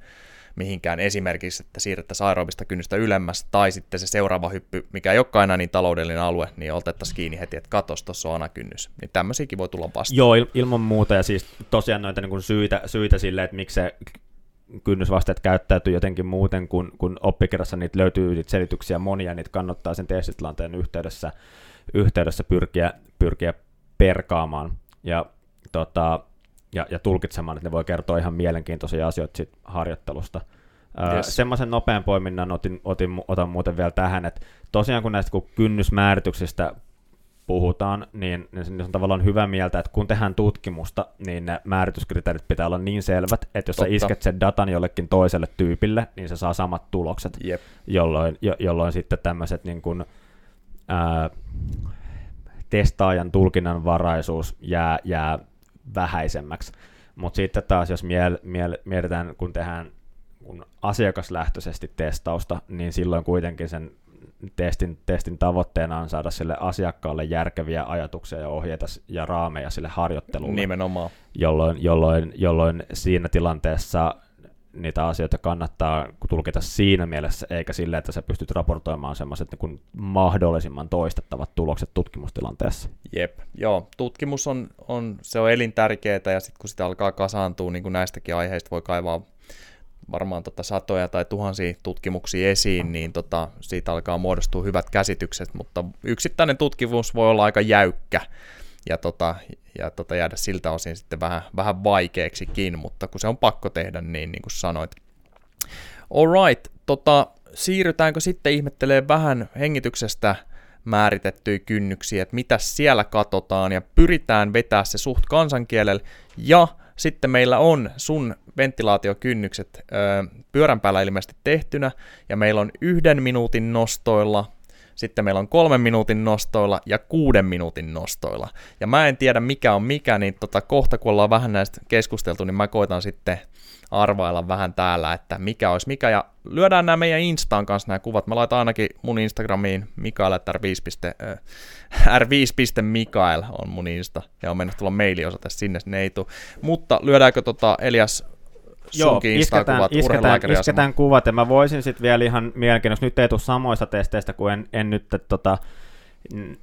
A: mihinkään esimerkiksi, että siirrettäisiin aerobista kynnystä ylemmäs, tai sitten se seuraava hyppy, mikä ei olekaan enää niin taloudellinen alue, niin otettaisiin kiinni heti, että katos, tuossa on anakynnys. Niin tämmöisiäkin voi tulla vastaan.
B: Joo, il- ilman muuta, ja siis tosiaan noita niin kuin syitä, syitä sille, että miksi se kynnysvasteet käyttäytyy jotenkin muuten, kun, kun oppikirjassa niitä löytyy niitä selityksiä monia, niitä kannattaa sen testitilanteen yhteydessä, yhteydessä pyrkiä, pyrkiä perkaamaan ja, tota, ja, ja tulkitsemaan, että ne voi kertoa ihan mielenkiintoisia asioita siitä harjoittelusta. Yes. Semmoisen nopean poiminnan otin, otin, otan muuten vielä tähän, että tosiaan kun näistä kun kynnysmäärityksistä puhutaan, niin, niin se on tavallaan hyvä mieltä, että kun tehdään tutkimusta, niin ne määrityskriteerit pitää olla niin selvät, että jos Totta. sä isket sen datan jollekin toiselle tyypille, niin se saa samat tulokset,
A: yep.
B: jolloin, jo, jolloin sitten tämmöiset niin kuin, ää, testaajan tulkinnanvaraisuus jää, jää vähäisemmäksi. Mutta sitten taas, jos miel, miel, mietitään, kun tehdään kun asiakaslähtöisesti testausta, niin silloin kuitenkin sen testin, testin tavoitteena on saada sille asiakkaalle järkeviä ajatuksia ja ohjeita ja raameja sille harjoittelulle.
A: Nimenomaan.
B: Jolloin, jolloin, jolloin siinä tilanteessa niitä asioita kannattaa tulkita siinä mielessä, eikä sille, että sä pystyt raportoimaan semmoiset niin mahdollisimman toistettavat tulokset tutkimustilanteessa.
A: Jep, joo, tutkimus on, on, se on elintärkeää, ja sitten kun sitä alkaa kasaantua, niin kuin näistäkin aiheista voi kaivaa varmaan tota satoja tai tuhansia tutkimuksia esiin, niin tota, siitä alkaa muodostua hyvät käsitykset, mutta yksittäinen tutkimus voi olla aika jäykkä ja, tota, ja tota, jäädä siltä osin sitten vähän, vähän vaikeaksikin, mutta kun se on pakko tehdä, niin niin kuin sanoit. Alright, tota, siirrytäänkö sitten ihmettelee vähän hengityksestä määritettyjä kynnyksiä, että mitä siellä katsotaan ja pyritään vetää se suht kansankielellä ja sitten meillä on sun ventilaatiokynnykset ö, pyörän päällä ilmeisesti tehtynä, ja meillä on yhden minuutin nostoilla sitten meillä on kolmen minuutin nostoilla ja kuuden minuutin nostoilla. Ja mä en tiedä mikä on mikä, niin tota, kohta kun ollaan vähän näistä keskusteltu, niin mä koitan sitten arvailla vähän täällä, että mikä olisi mikä, ja lyödään nämä meidän Instaan kanssa nämä kuvat. Mä laitan ainakin mun Instagramiin Mikael, r5. r5.mikael on mun Insta, ja on mennyt tulla mailiosoite sinne, sinne ei tule. Mutta lyödäänkö tota Elias
B: Joo, isketään, kuvat, isketään, isketään kuvat, ja mä voisin sitten vielä ihan mielenkiintoista, nyt ei tule samoista testeistä, kuin en, en nyt tota,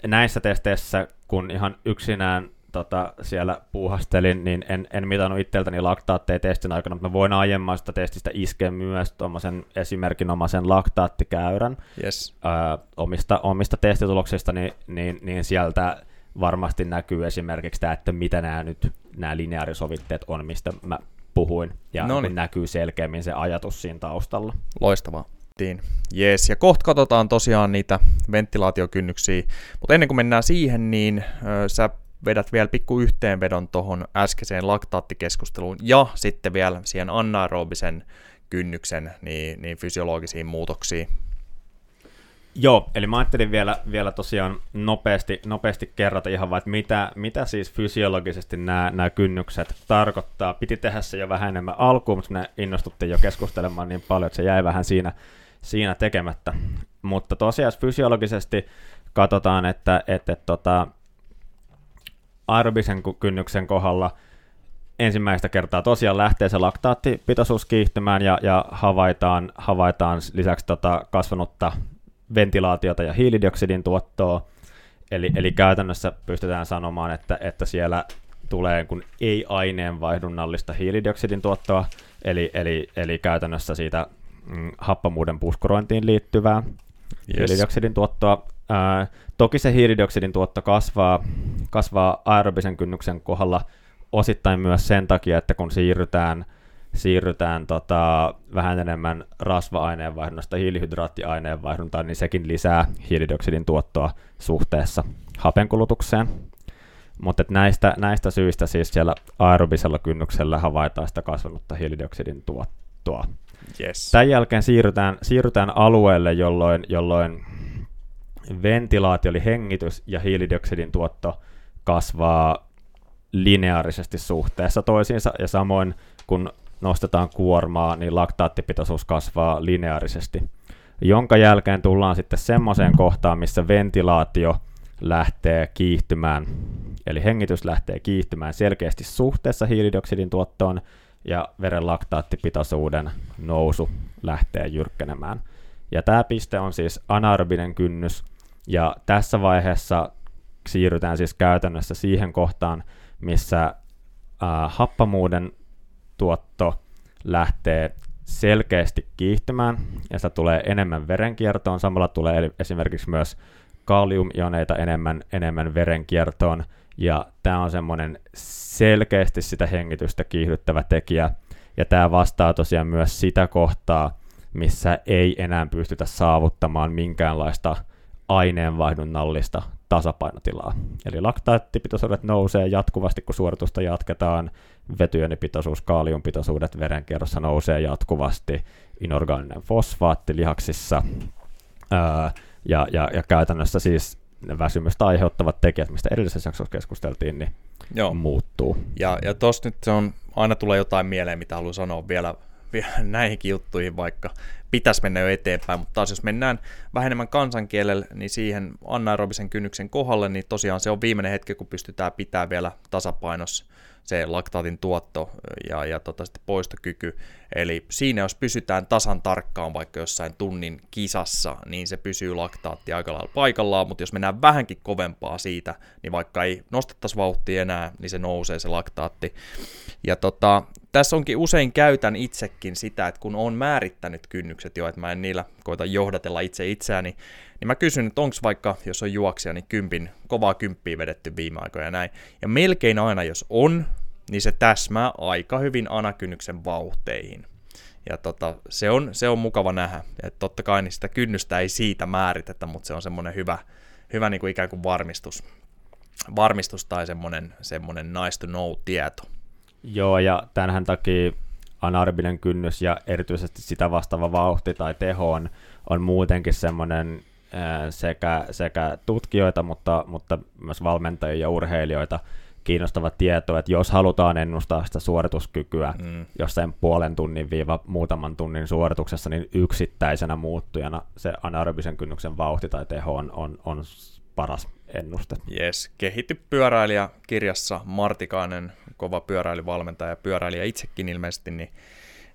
B: näissä testeissä, kun ihan yksinään tota, siellä puuhastelin, niin en, en mitannut itseltäni laktaatteja testin aikana, mutta mä voin aiemmasta testistä iskeä myös tuommoisen esimerkinomaisen laktaattikäyrän
A: yes.
B: ö, omista, omista testituloksista, niin, niin, niin sieltä varmasti näkyy esimerkiksi tämä, että mitä nämä nyt nämä lineaarisovitteet on, mistä mä puhuin, ja niin näkyy selkeämmin se ajatus siinä taustalla.
A: Loistavaa. Jees, ja kohta katsotaan tosiaan niitä ventilaatiokynnyksiä, mutta ennen kuin mennään siihen, niin ö, sä vedät vielä pikku yhteenvedon tuohon äskeiseen laktaattikeskusteluun ja sitten vielä siihen anaerobisen kynnyksen niin, niin fysiologisiin muutoksiin.
B: Joo, eli mä ajattelin vielä, vielä tosiaan nopeasti, nopeasti kerrata ihan vaan, että mitä, mitä siis fysiologisesti nämä, nämä kynnykset tarkoittaa. Piti tehdä se jo vähän enemmän alkuun, mutta me innostuttiin jo keskustelemaan niin paljon, että se jäi vähän siinä, siinä tekemättä. Mutta tosiaan fysiologisesti katsotaan, että, että, että tota, aerobisen kynnyksen kohdalla ensimmäistä kertaa tosiaan lähtee se laktaattipitoisuus kiihtymään ja, ja havaitaan, havaitaan lisäksi tota kasvanutta ventilaatiota ja hiilidioksidin tuottoa. Eli, eli käytännössä pystytään sanomaan, että, että siellä tulee kun ei-aineenvaihdunnallista hiilidioksidin tuottoa, eli, eli, eli käytännössä siitä mm, happamuuden puskurointiin liittyvää yes. hiilidioksidin tuottoa. Ää, toki se hiilidioksidin tuotto kasvaa, kasvaa aerobisen kynnyksen kohdalla osittain myös sen takia, että kun siirrytään, siirrytään tota, vähän enemmän rasva-aineenvaihdunnosta hiilihydraattiaineenvaihduntaan, niin sekin lisää hiilidioksidin tuottoa suhteessa hapenkulutukseen. Mutta näistä, näistä syistä siis siellä aerobisella kynnyksellä havaitaan sitä kasvanutta hiilidioksidin tuottoa.
A: Yes.
B: Tämän jälkeen siirrytään, siirrytään alueelle, jolloin, jolloin ventilaatio, eli hengitys ja hiilidioksidin tuotto kasvaa lineaarisesti suhteessa toisiinsa, ja samoin kun nostetaan kuormaa, niin laktaattipitoisuus kasvaa lineaarisesti, jonka jälkeen tullaan sitten semmoiseen kohtaan, missä ventilaatio lähtee kiihtymään, eli hengitys lähtee kiihtymään selkeästi suhteessa hiilidioksidin tuottoon, ja veren laktaattipitoisuuden nousu lähtee jyrkkenemään. Ja tämä piste on siis anaerobinen kynnys, ja tässä vaiheessa siirrytään siis käytännössä siihen kohtaan, missä äh, happamuuden tuotto lähtee selkeästi kiihtymään, ja sitä tulee enemmän verenkiertoon. Samalla tulee esimerkiksi myös kaliumioneita enemmän, enemmän verenkiertoon, ja tämä on semmoinen selkeästi sitä hengitystä kiihdyttävä tekijä, ja tämä vastaa tosiaan myös sitä kohtaa, missä ei enää pystytä saavuttamaan minkäänlaista aineenvaihdunnallista tasapainotilaa. Eli laktaattipitoisuudet nousee jatkuvasti, kun suoritusta jatketaan, vetyenipitoisuus, kaaliumpitoisuudet verenkierrossa nousee jatkuvasti, inorgaaninen fosfaatti lihaksissa, ää, ja, ja, ja käytännössä siis ne väsymystä aiheuttavat tekijät, mistä edellisessä jaksossa keskusteltiin, niin Joo. muuttuu.
A: Ja, ja tuossa nyt se on, aina tulee jotain mieleen, mitä haluan sanoa vielä, vielä näihinkin juttuihin, vaikka pitäisi mennä jo eteenpäin, mutta taas jos mennään vähän enemmän kansankielellä, niin siihen anaerobisen kynnyksen kohdalle, niin tosiaan se on viimeinen hetki, kun pystytään pitämään vielä tasapainossa se laktaatin tuotto ja, ja tota, sitten poistokyky. Eli siinä jos pysytään tasan tarkkaan vaikka jossain tunnin kisassa, niin se pysyy laktaatti aika lailla paikallaan, mutta jos mennään vähänkin kovempaa siitä, niin vaikka ei nostettaisi vauhtia enää, niin se nousee se laktaatti. Ja tota, tässä onkin usein käytän itsekin sitä, että kun on määrittänyt kynnykset jo, että mä en niillä koita johdatella itse itseäni, niin mä kysyn, että onko vaikka, jos on juoksija, niin kympin, kovaa kymppiä vedetty viime aikoina ja näin. Ja melkein aina, jos on, niin se täsmää aika hyvin anakynnyksen vauhteihin. Ja tota, se, on, se on mukava nähdä. Et totta kai niin sitä kynnystä ei siitä määritetä, mutta se on semmoinen hyvä, hyvä niin kuin ikään kuin varmistus, varmistus tai semmoinen, semmoinen nice to know tieto.
B: Joo, ja tämänhän takia anarbinen kynnys ja erityisesti sitä vastaava vauhti tai teho on, on muutenkin semmoinen sekä, sekä tutkijoita, mutta, mutta myös valmentajia ja urheilijoita kiinnostava tieto, että jos halutaan ennustaa sitä suorituskykyä mm. jossain puolen tunnin viiva muutaman tunnin suorituksessa, niin yksittäisenä muuttujana se anaerobisen kynnyksen vauhti tai teho on, on, on paras ennuste.
A: Yes, kehitty pyöräilijä kirjassa Martikainen, kova pyöräilyvalmentaja ja pyöräilijä itsekin ilmeisesti, niin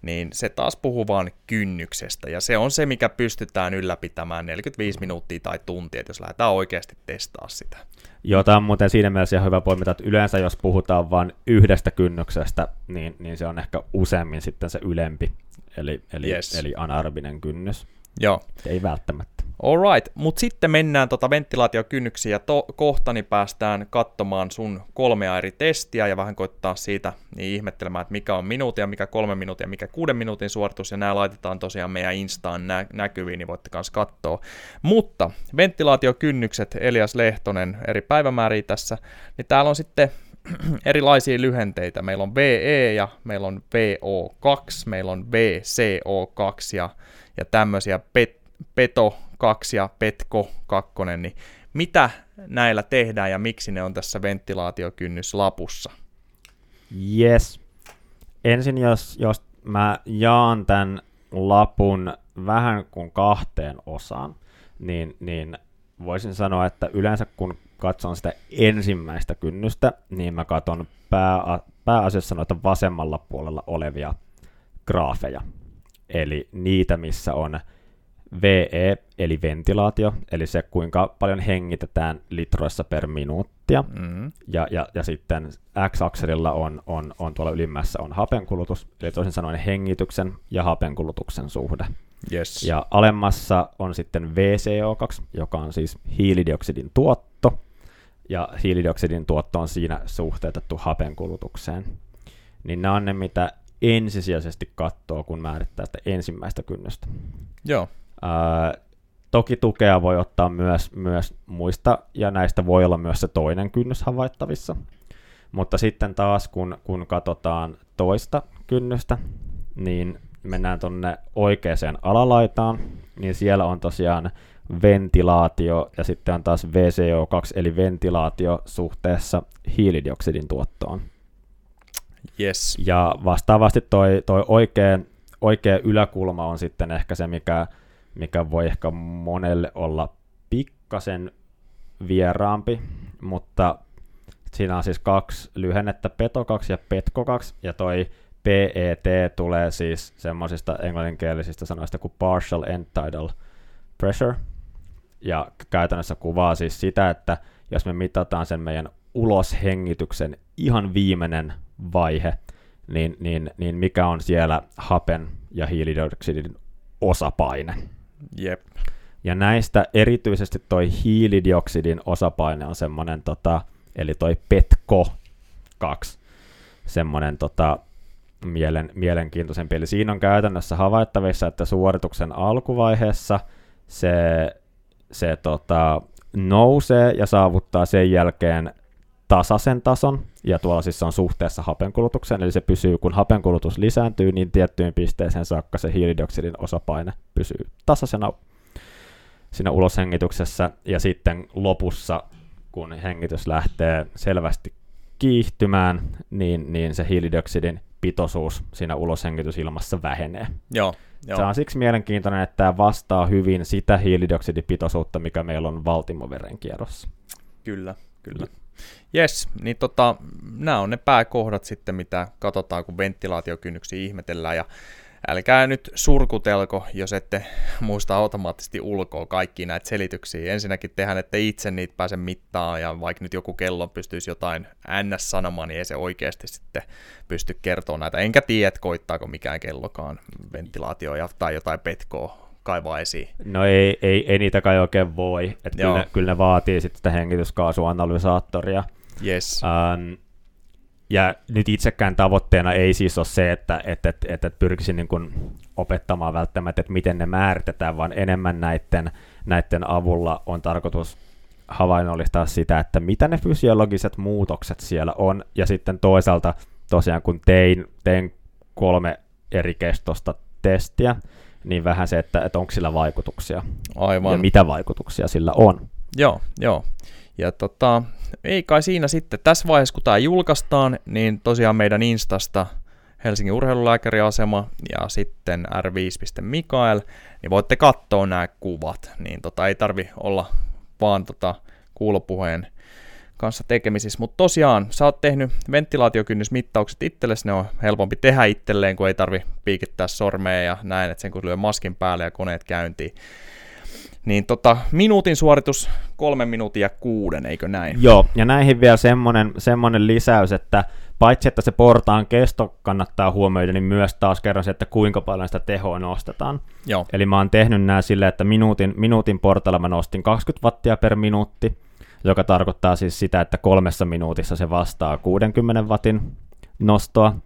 A: niin se taas puhuu vaan kynnyksestä, ja se on se, mikä pystytään ylläpitämään 45 minuuttia tai tuntia, jos lähdetään oikeasti testaa sitä.
B: Joo, tämä on muuten siinä mielessä hyvä poimita, että yleensä jos puhutaan vain yhdestä kynnyksestä, niin, niin se on ehkä useammin sitten se ylempi, eli, eli, yes. eli anaerobinen kynnys.
A: Joo.
B: Ei välttämättä.
A: Alright, mutta sitten mennään tota ventilaatiokynnyksiin ja to- kohta niin päästään katsomaan sun kolmea eri testiä ja vähän koittaa siitä niin ihmettelemään, että mikä on minuutin ja mikä kolme minuutin ja mikä kuuden minuutin suoritus ja nämä laitetaan tosiaan meidän Instaan nä- näkyviin, niin voitte myös katsoa. Mutta ventilaatiokynnykset, Elias Lehtonen, eri päivämääriä tässä, niin täällä on sitten erilaisia lyhenteitä. Meillä on VE ja meillä on VO2, meillä on VCO2 ja, ja tämmöisiä pet, PETO 2 ja PETCO 2, niin mitä näillä tehdään ja miksi ne on tässä ventilaatiokynnyslapussa?
B: Yes. Ensin jos, jos mä jaan tämän lapun vähän kuin kahteen osaan, niin, niin voisin sanoa, että yleensä kun katson sitä ensimmäistä kynnystä, niin mä katson pää, pääasiassa noita vasemmalla puolella olevia graafeja. Eli niitä, missä on VE, eli ventilaatio, eli se kuinka paljon hengitetään litroissa per minuuttia. Mm-hmm. Ja, ja, ja sitten X-akselilla on, on, on tuolla ylimmässä on hapenkulutus, eli toisin sanoen hengityksen ja hapenkulutuksen suhde.
A: Yes.
B: Ja alemmassa on sitten VCO2, joka on siis hiilidioksidin tuotto, ja hiilidioksidin tuotto on siinä suhteutettu hapenkulutukseen. Niin nämä on ne, mitä ensisijaisesti katsoo, kun määrittää sitä ensimmäistä kynnystä.
A: Joo.
B: Ää, toki tukea voi ottaa myös, myös muista, ja näistä voi olla myös se toinen kynnys havaittavissa. Mutta sitten taas, kun, kun katsotaan toista kynnystä, niin mennään tuonne oikeaan alalaitaan, niin siellä on tosiaan ventilaatio ja sitten on taas VCO2 eli ventilaatio suhteessa hiilidioksidin tuottoon.
A: Yes.
B: Ja vastaavasti toi, toi oikea, oikea yläkulma on sitten ehkä se, mikä, mikä voi ehkä monelle olla pikkasen vieraampi, mutta siinä on siis kaksi lyhennettä, PETO 2 ja PETCO 2, ja toi PET tulee siis semmoisista englanninkielisistä sanoista kuin partial end tidal pressure, ja käytännössä kuvaa siis sitä, että jos me mitataan sen meidän uloshengityksen ihan viimeinen vaihe, niin, niin, niin mikä on siellä hapen ja hiilidioksidin osapaine.
A: Jep.
B: Ja näistä erityisesti toi hiilidioksidin osapaine on semmoinen, tota, eli toi PETCO 2, semmoinen tota, mielen, mielenkiintoisempi. Eli siinä on käytännössä havaittavissa, että suorituksen alkuvaiheessa se, se tota, nousee ja saavuttaa sen jälkeen tasaisen tason, ja tuolla siis on suhteessa hapenkulutukseen, eli se pysyy, kun hapenkulutus lisääntyy, niin tiettyyn pisteeseen saakka se hiilidioksidin osapaine pysyy tasaisena siinä uloshengityksessä, ja sitten lopussa, kun hengitys lähtee selvästi kiihtymään, niin, niin se hiilidioksidin pitoisuus siinä uloshengitysilmassa vähenee.
A: Joo, joo.
B: Se on siksi mielenkiintoinen, että tämä vastaa hyvin sitä hiilidioksidipitoisuutta, mikä meillä on valtimoverenkierrossa.
A: Kyllä, kyllä. Jes, niin tota, nämä on ne pääkohdat sitten, mitä katsotaan, kun ventilaatiokynnyksiä ihmetellään. Ja älkää nyt surkutelko, jos ette muista automaattisesti ulkoa kaikki näitä selityksiä. Ensinnäkin tehän ette itse niitä pääse mittaan, ja vaikka nyt joku kello pystyisi jotain ns. sanomaan, niin ei se oikeasti sitten pysty kertomaan näitä. Enkä tiedä, että koittaako mikään kellokaan ventilaatio tai jotain petkoa kaivaa esiin.
B: No ei, ei, ei niitä kai oikein voi, että kyllä, ne, kyllä ne vaatii sitten sitä hengityskaasuanalysaattoria.
A: Yes.
B: Um, ja nyt itsekään tavoitteena ei siis ole se, että, että, että, että pyrkisin niin kuin opettamaan välttämättä, että miten ne määritetään, vaan enemmän näiden, näiden avulla on tarkoitus havainnollistaa sitä, että mitä ne fysiologiset muutokset siellä on, ja sitten toisaalta tosiaan kun tein, tein kolme eri kestosta testiä, niin vähän se, että, että onko sillä vaikutuksia.
A: Aivan.
B: Ja mitä vaikutuksia sillä on.
A: Joo, joo. Ja tota, ei kai siinä sitten, tässä vaiheessa kun tämä julkaistaan, niin tosiaan meidän Instasta Helsingin urheilulääkäriasema ja sitten r5.mikael, niin voitte katsoa nämä kuvat, niin tota, ei tarvi olla vaan tota, kuulopuheen kanssa tekemisissä. Mutta tosiaan, sä oot tehnyt ventilaatiokynnysmittaukset itsellesi, ne on helpompi tehdä itselleen, kun ei tarvi piikittää sormea ja näin, että sen kun lyö maskin päälle ja koneet käyntiin. Niin tota, minuutin suoritus kolmen minuutin ja kuuden, eikö näin?
B: Joo, ja näihin vielä semmonen, semmonen lisäys, että paitsi että se portaan kesto kannattaa huomioida, niin myös taas kerran se, että kuinka paljon sitä tehoa nostetaan.
A: Joo.
B: Eli mä oon tehnyt nämä silleen, että minuutin, minuutin portailla mä nostin 20 wattia per minuutti, joka tarkoittaa siis sitä, että kolmessa minuutissa se vastaa 60 watin nostoa.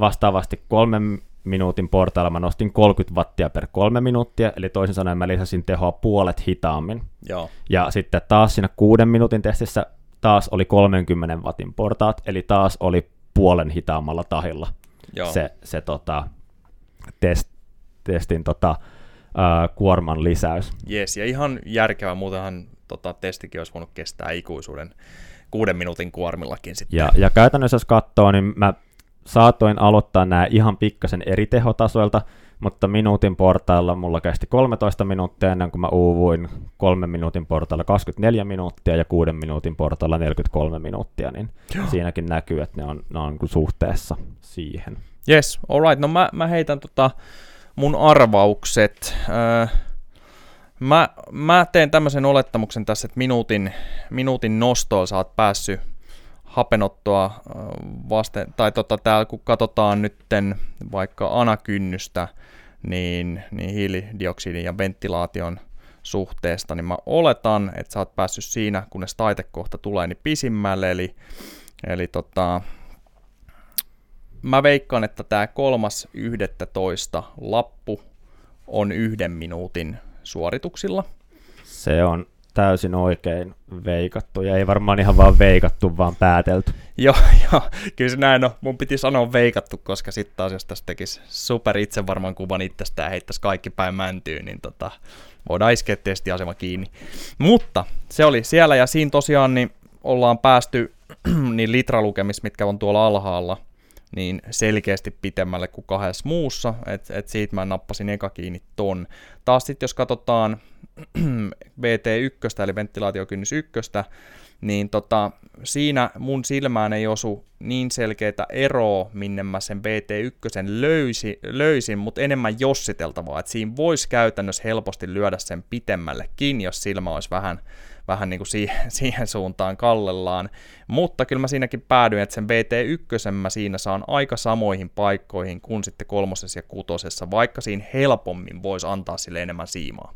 B: Vastaavasti kolmen minuutin portailla mä nostin 30 wattia per kolme minuuttia, eli toisin sanoen mä lisäsin tehoa puolet hitaammin.
A: Joo.
B: Ja sitten taas siinä kuuden minuutin testissä taas oli 30 watin portaat, eli taas oli puolen hitaammalla tahilla
A: Joo.
B: se, se tota, test, testin tota, ää, kuorman lisäys.
A: Yes, ja ihan järkevä, muutenhan tota, testikin olisi voinut kestää ikuisuuden kuuden minuutin kuormillakin sitten.
B: Ja, ja käytännössä jos katsoo, niin mä saatoin aloittaa nämä ihan pikkasen eri tehotasoilta, mutta minuutin portailla mulla kesti 13 minuuttia ennen kuin mä uuvuin, kolmen minuutin portailla 24 minuuttia ja kuuden minuutin portailla 43 minuuttia, niin
A: Joo.
B: siinäkin näkyy, että ne on, ne on niin suhteessa siihen.
A: Yes, alright. No mä, mä heitän tota mun arvaukset. Öö, mä, mä teen tämmöisen olettamuksen tässä, että minuutin, minuutin nostoa sä oot päässyt hapenottoa vasten, tai tota, täällä kun katsotaan nytten vaikka anakynnystä, niin, niin hiilidioksidin ja ventilaation suhteesta, niin mä oletan, että sä oot päässyt siinä, kunnes taitekohta tulee, niin pisimmälle, eli, eli tota, mä veikkaan, että tämä kolmas 11 lappu on yhden minuutin suorituksilla.
B: Se on täysin oikein veikattu, ja ei varmaan ihan vaan veikattu, vaan päätelty.
A: Joo, joo, kyllä se näin on. Mun piti sanoa veikattu, koska sitten taas jos tästä tekisi super itsevarman kuvan itsestä ja heittäisi kaikki päin mäntyyn, niin tota, voidaan iskeä testiasema kiinni. Mutta se oli siellä ja siinä tosiaan niin ollaan päästy niin litralukemis, mitkä on tuolla alhaalla, niin selkeästi pitemmälle kuin kahdessa muussa, että et siitä mä nappasin eka kiinni ton. Taas sitten jos katsotaan VT1, eli ventilaatiokynnys 1, niin tota, siinä mun silmään ei osu niin selkeätä eroa, minne mä sen VT1 löysi, löysin, mutta enemmän jossiteltavaa, että siinä voisi käytännössä helposti lyödä sen pitemmällekin, jos silmä olisi vähän, vähän niin kuin siihen, siihen suuntaan kallellaan, mutta kyllä mä siinäkin päädyin, että sen VT1 mä siinä saan aika samoihin paikkoihin kuin sitten kolmosessa ja kutosessa, vaikka siinä helpommin voisi antaa sille enemmän siimaa.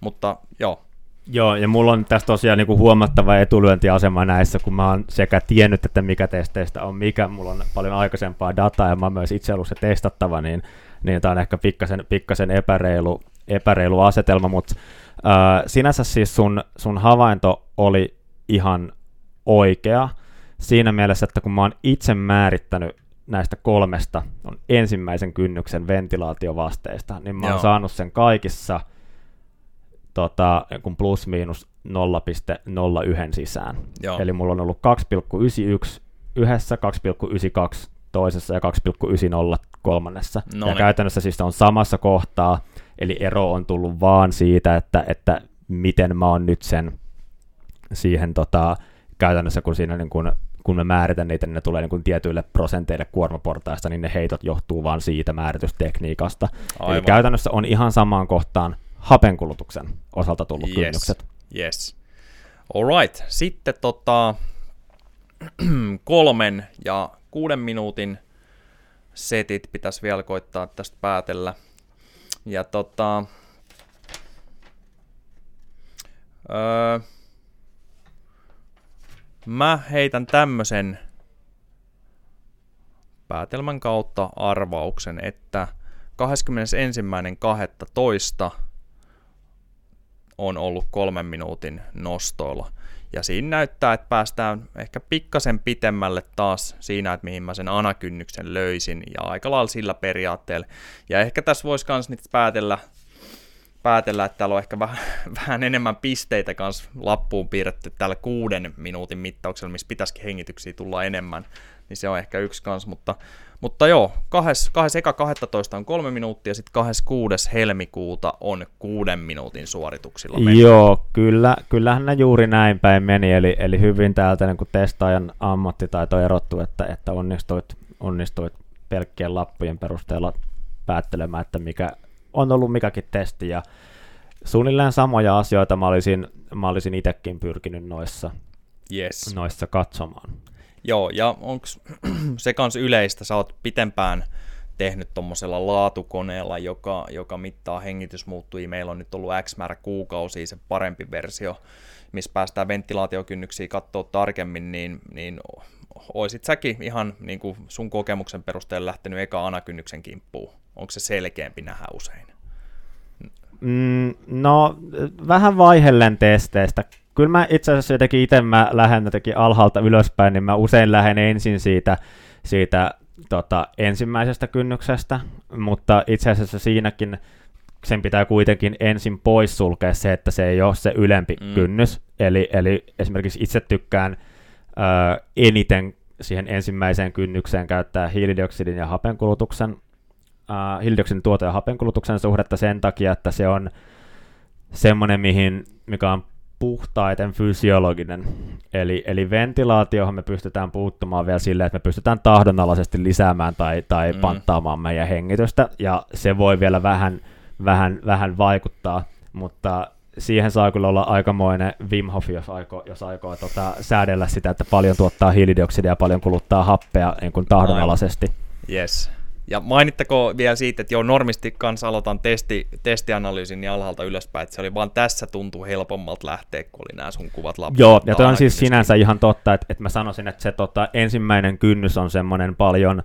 A: Mutta joo,
B: Joo, ja mulla on tässä tosiaan niin kuin huomattava etulyöntiasema näissä, kun mä oon sekä tiennyt, että mikä testeistä on mikä, mulla on paljon aikaisempaa dataa, ja mä oon myös itse ollut se testattava, niin, niin tämä on ehkä pikkasen, pikkasen epäreilu, epäreilu asetelma, mutta sinänsä siis sun, sun havainto oli ihan oikea siinä mielessä, että kun mä oon itse määrittänyt näistä kolmesta on ensimmäisen kynnyksen ventilaatiovasteista, niin mä oon
A: Joo.
B: saanut sen kaikissa – tota, kun plus miinus 0,01 sisään.
A: Joo.
B: Eli mulla on ollut 2,91 yhdessä, 2,92 toisessa ja 2,90 kolmannessa.
A: No
B: ja
A: niin.
B: käytännössä siis on samassa kohtaa, eli ero on tullut vaan siitä, että, että miten mä oon nyt sen siihen tota, käytännössä, kun siinä niin kun, kun me määritän niitä, niin ne tulee niin kun tietyille prosenteille kuormaportaista, niin ne heitot johtuu vaan siitä määritystekniikasta.
A: Aivan.
B: Eli käytännössä on ihan samaan kohtaan hapenkulutuksen osalta tullut
A: yes.
B: kynnykset.
A: Yes. Alright. Sitten tota, kolmen ja kuuden minuutin setit pitäisi vielä koittaa tästä päätellä. Ja tota, öö, mä heitän tämmösen päätelmän kautta arvauksen, että 21.12. on ollut kolmen minuutin nostoilla. Ja siinä näyttää, että päästään ehkä pikkasen pitemmälle taas siinä, että mihin mä sen anakynnyksen löysin, ja aika lailla sillä periaatteella. Ja ehkä tässä voisi myös nyt päätellä, päätellä, että täällä on ehkä vähän, vähän enemmän pisteitä kanssa lappuun piirretty tällä kuuden minuutin mittauksella, missä pitäisikin hengityksiä tulla enemmän, niin se on ehkä yksi kanssa, mutta, mutta joo, kahdes, kahdes eka 12 on kolme minuuttia, sitten 26. helmikuuta on kuuden minuutin suorituksilla mennyt.
B: Joo, kyllä, kyllähän ne juuri näin päin meni, eli, eli hyvin täältä niin testaajan ammattitaito erottu, että, että onnistuit, onnistuit pelkkien lappujen perusteella päättelemään, että mikä on ollut mikäkin testi, ja suunnilleen samoja asioita mä olisin, mä olisin itsekin pyrkinyt noissa,
A: yes.
B: noissa katsomaan.
A: Joo, ja onko se kans yleistä, sä oot pitempään tehnyt tuommoisella laatukoneella, joka, joka mittaa hengitysmuuttujia. Meillä on nyt ollut X määrä kuukausia se parempi versio, missä päästään ventilaatiokynnyksiä katsoa tarkemmin, niin, niin oisit säkin ihan niin kuin sun kokemuksen perusteella lähtenyt eka anakynnyksen kimppuun? Onko se selkeämpi nähdä usein?
B: Mm, no, vähän vaihellen testeistä kyllä mä itse asiassa jotenkin itse mä lähden jotenkin alhaalta ylöspäin, niin mä usein lähden ensin siitä, siitä tota, ensimmäisestä kynnyksestä, mutta itse asiassa siinäkin sen pitää kuitenkin ensin poissulkea se, että se ei ole se ylempi mm. kynnys. Eli, eli esimerkiksi itse tykkään ö, eniten siihen ensimmäiseen kynnykseen käyttää hiilidioksidin ja hapenkulutuksen, ö, hiilidioksidin tuote- ja hapenkulutuksen suhdetta sen takia, että se on semmoinen, mihin, mikä on puhtaiten fysiologinen. Eli, eli ventilaatiohan me pystytään puuttumaan vielä silleen, että me pystytään tahdonalaisesti lisäämään tai, tai mm. panttaamaan meidän hengitystä, ja se voi vielä vähän, vähän, vähän vaikuttaa, mutta siihen saa kyllä olla aikamoinen Wim Hof, jos aikoo, jos aikoo tota, säädellä sitä, että paljon tuottaa hiilidioksidia ja paljon kuluttaa happea niin kuin tahdonalaisesti.
A: Yes. Ja mainittako vielä siitä, että joo, normisti kanssa aloitan testi, testianalyysin niin alhaalta ylöspäin, että se oli vaan tässä tuntuu helpommalta lähteä, kun oli nämä sun kuvat lappuun.
B: Joo, ja toi on siis sinänsä ihan totta, että, että mä sanoisin, että se tota, ensimmäinen kynnys on semmoinen paljon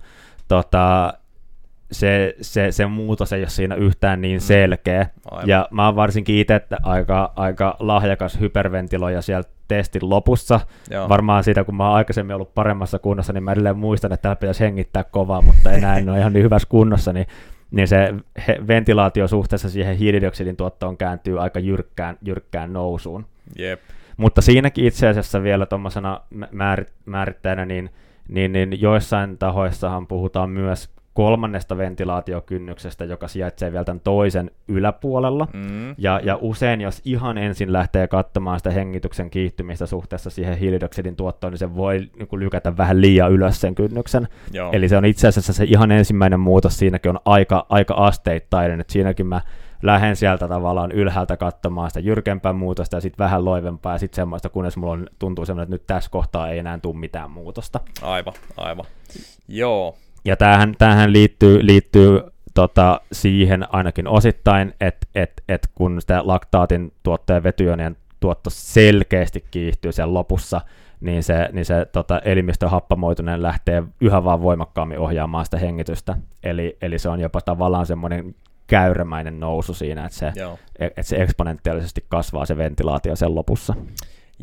B: tota, se, se, se muutos ei ole siinä yhtään niin mm. selkeä. Aivan. Ja mä oon varsinkin itse aika, aika lahjakas hyperventiloija siellä testin lopussa. Joo. Varmaan siitä, kun mä oon aikaisemmin ollut paremmassa kunnossa, niin mä edelleen muistan, että täällä pitäisi hengittää kovaa, mutta enää en ole ihan niin hyvässä kunnossa, niin, niin se he, ventilaatio suhteessa siihen hiilidioksidin tuottoon kääntyy aika jyrkkään, jyrkkään nousuun.
A: Jep.
B: Mutta siinäkin itse asiassa vielä tuommoisena määrit, määrittäjänä, niin, niin, niin joissain tahoissahan puhutaan myös kolmannesta ventilaatiokynnyksestä, joka sijaitsee vielä tämän toisen yläpuolella. Mm. Ja, ja usein, jos ihan ensin lähtee katsomaan sitä hengityksen kiihtymistä suhteessa siihen hiilidioksidin tuottoon, niin se voi niin kuin, lykätä vähän liian ylös sen kynnyksen. Joo. Eli se on itse asiassa se ihan ensimmäinen muutos siinäkin on aika, aika asteittainen, että siinäkin mä lähden sieltä tavallaan ylhäältä katsomaan sitä jyrkempää muutosta ja sitten vähän loivempaa ja sitten semmoista, kunnes mulla on, tuntuu semmoinen, että nyt tässä kohtaa ei enää tule mitään muutosta.
A: Aivan, aivan. Joo,
B: ja tämähän, tämähän liittyy, liittyy tota, siihen ainakin osittain, että et, et kun sitä laktaatin tuottajan vetyonien tuotto selkeästi kiihtyy sen lopussa, niin se, niin se tota, elimistön happamoituneen lähtee yhä vaan voimakkaammin ohjaamaan sitä hengitystä. Eli, eli se on jopa tavallaan semmoinen käyrämäinen nousu siinä, että se, että se eksponentiaalisesti kasvaa se ventilaatio sen lopussa.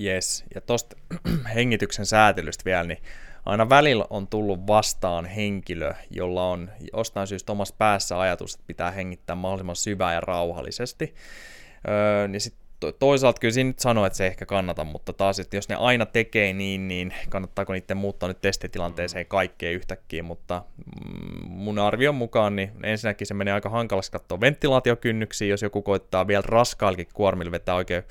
A: Yes, ja tuosta hengityksen säätelystä vielä, niin aina välillä on tullut vastaan henkilö, jolla on jostain syystä omassa päässä ajatus, että pitää hengittää mahdollisimman syvää ja rauhallisesti. Öö, niin sit toisaalta kyllä siinä nyt sanoo, että se ehkä kannata, mutta taas, että jos ne aina tekee niin, niin kannattaako niiden muuttaa nyt testitilanteeseen kaikkea yhtäkkiä, mutta mm, mun arvion mukaan niin ensinnäkin se menee aika hankalaksi katsoa ventilaatiokynnyksiä, jos joku koittaa vielä raskaalkin kuormilla vetää oikein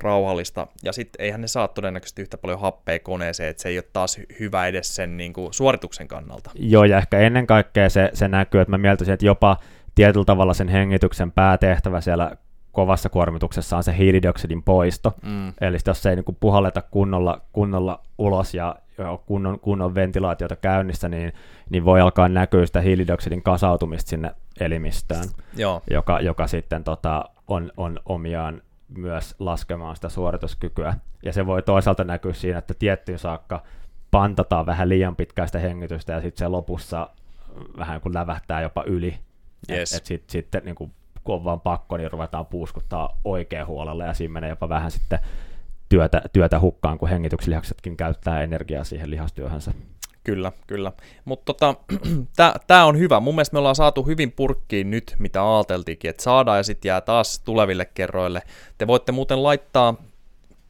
A: rauhallista. Ja sitten eihän ne saa todennäköisesti yhtä paljon happea koneeseen, että se ei ole taas hyvä edes sen niin kuin, suorituksen kannalta.
B: Joo, ja ehkä ennen kaikkea se, se näkyy, että mä mieltäisin, että jopa tietyllä tavalla sen hengityksen päätehtävä siellä kovassa kuormituksessa on se hiilidioksidin poisto. Mm. Eli jos se ei niin kuin puhalleta kunnolla, kunnolla ulos ja kunnon, kunnon ventilaatiota käynnissä, niin, niin voi alkaa näkyä sitä hiilidioksidin kasautumista sinne elimistöön,
A: Joo.
B: Joka, joka sitten tota, on, on omiaan myös laskemaan sitä suorituskykyä. Ja se voi toisaalta näkyä siinä, että tiettyyn saakka pantataan vähän liian pitkäistä hengitystä ja sitten se lopussa vähän kun lävähtää jopa yli.
A: Yes.
B: Että et sitten sit, niin kun on vaan pakko, niin ruvetaan puuskuttaa oikein huolella ja siinä menee jopa vähän sitten työtä, työtä hukkaan, kun hengityslihaksetkin käyttää energiaa siihen lihastyöhönsä.
A: Kyllä, kyllä. Mutta tota, tämä on hyvä. Mun mielestä me ollaan saatu hyvin purkkiin nyt, mitä ajateltiinkin, että saadaan ja sitten jää taas tuleville kerroille. Te voitte muuten laittaa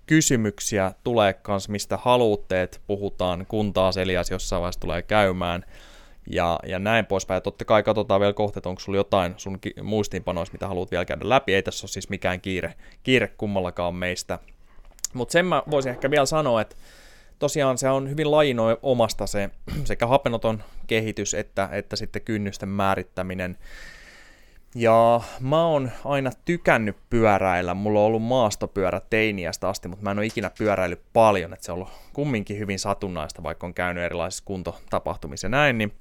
A: kysymyksiä tulee kanssa, mistä haluatte, että puhutaan, kun taas Elias jossain vaiheessa tulee käymään ja, ja näin poispäin. Ja totta kai katsotaan vielä kohta, että onko sulla jotain sun muistiinpanoissa, mitä haluat vielä käydä läpi. Ei tässä ole siis mikään kiire, kiire kummallakaan meistä. Mutta sen mä voisin ehkä vielä sanoa, että tosiaan se on hyvin lajino omasta se sekä hapenoton kehitys että, että sitten kynnysten määrittäminen. Ja mä oon aina tykännyt pyöräillä. Mulla on ollut maastopyörä teiniästä asti, mutta mä en ole ikinä pyöräillyt paljon. Että se on ollut kumminkin hyvin satunnaista, vaikka on käynyt erilaisissa kuntotapahtumissa ja näin. Niin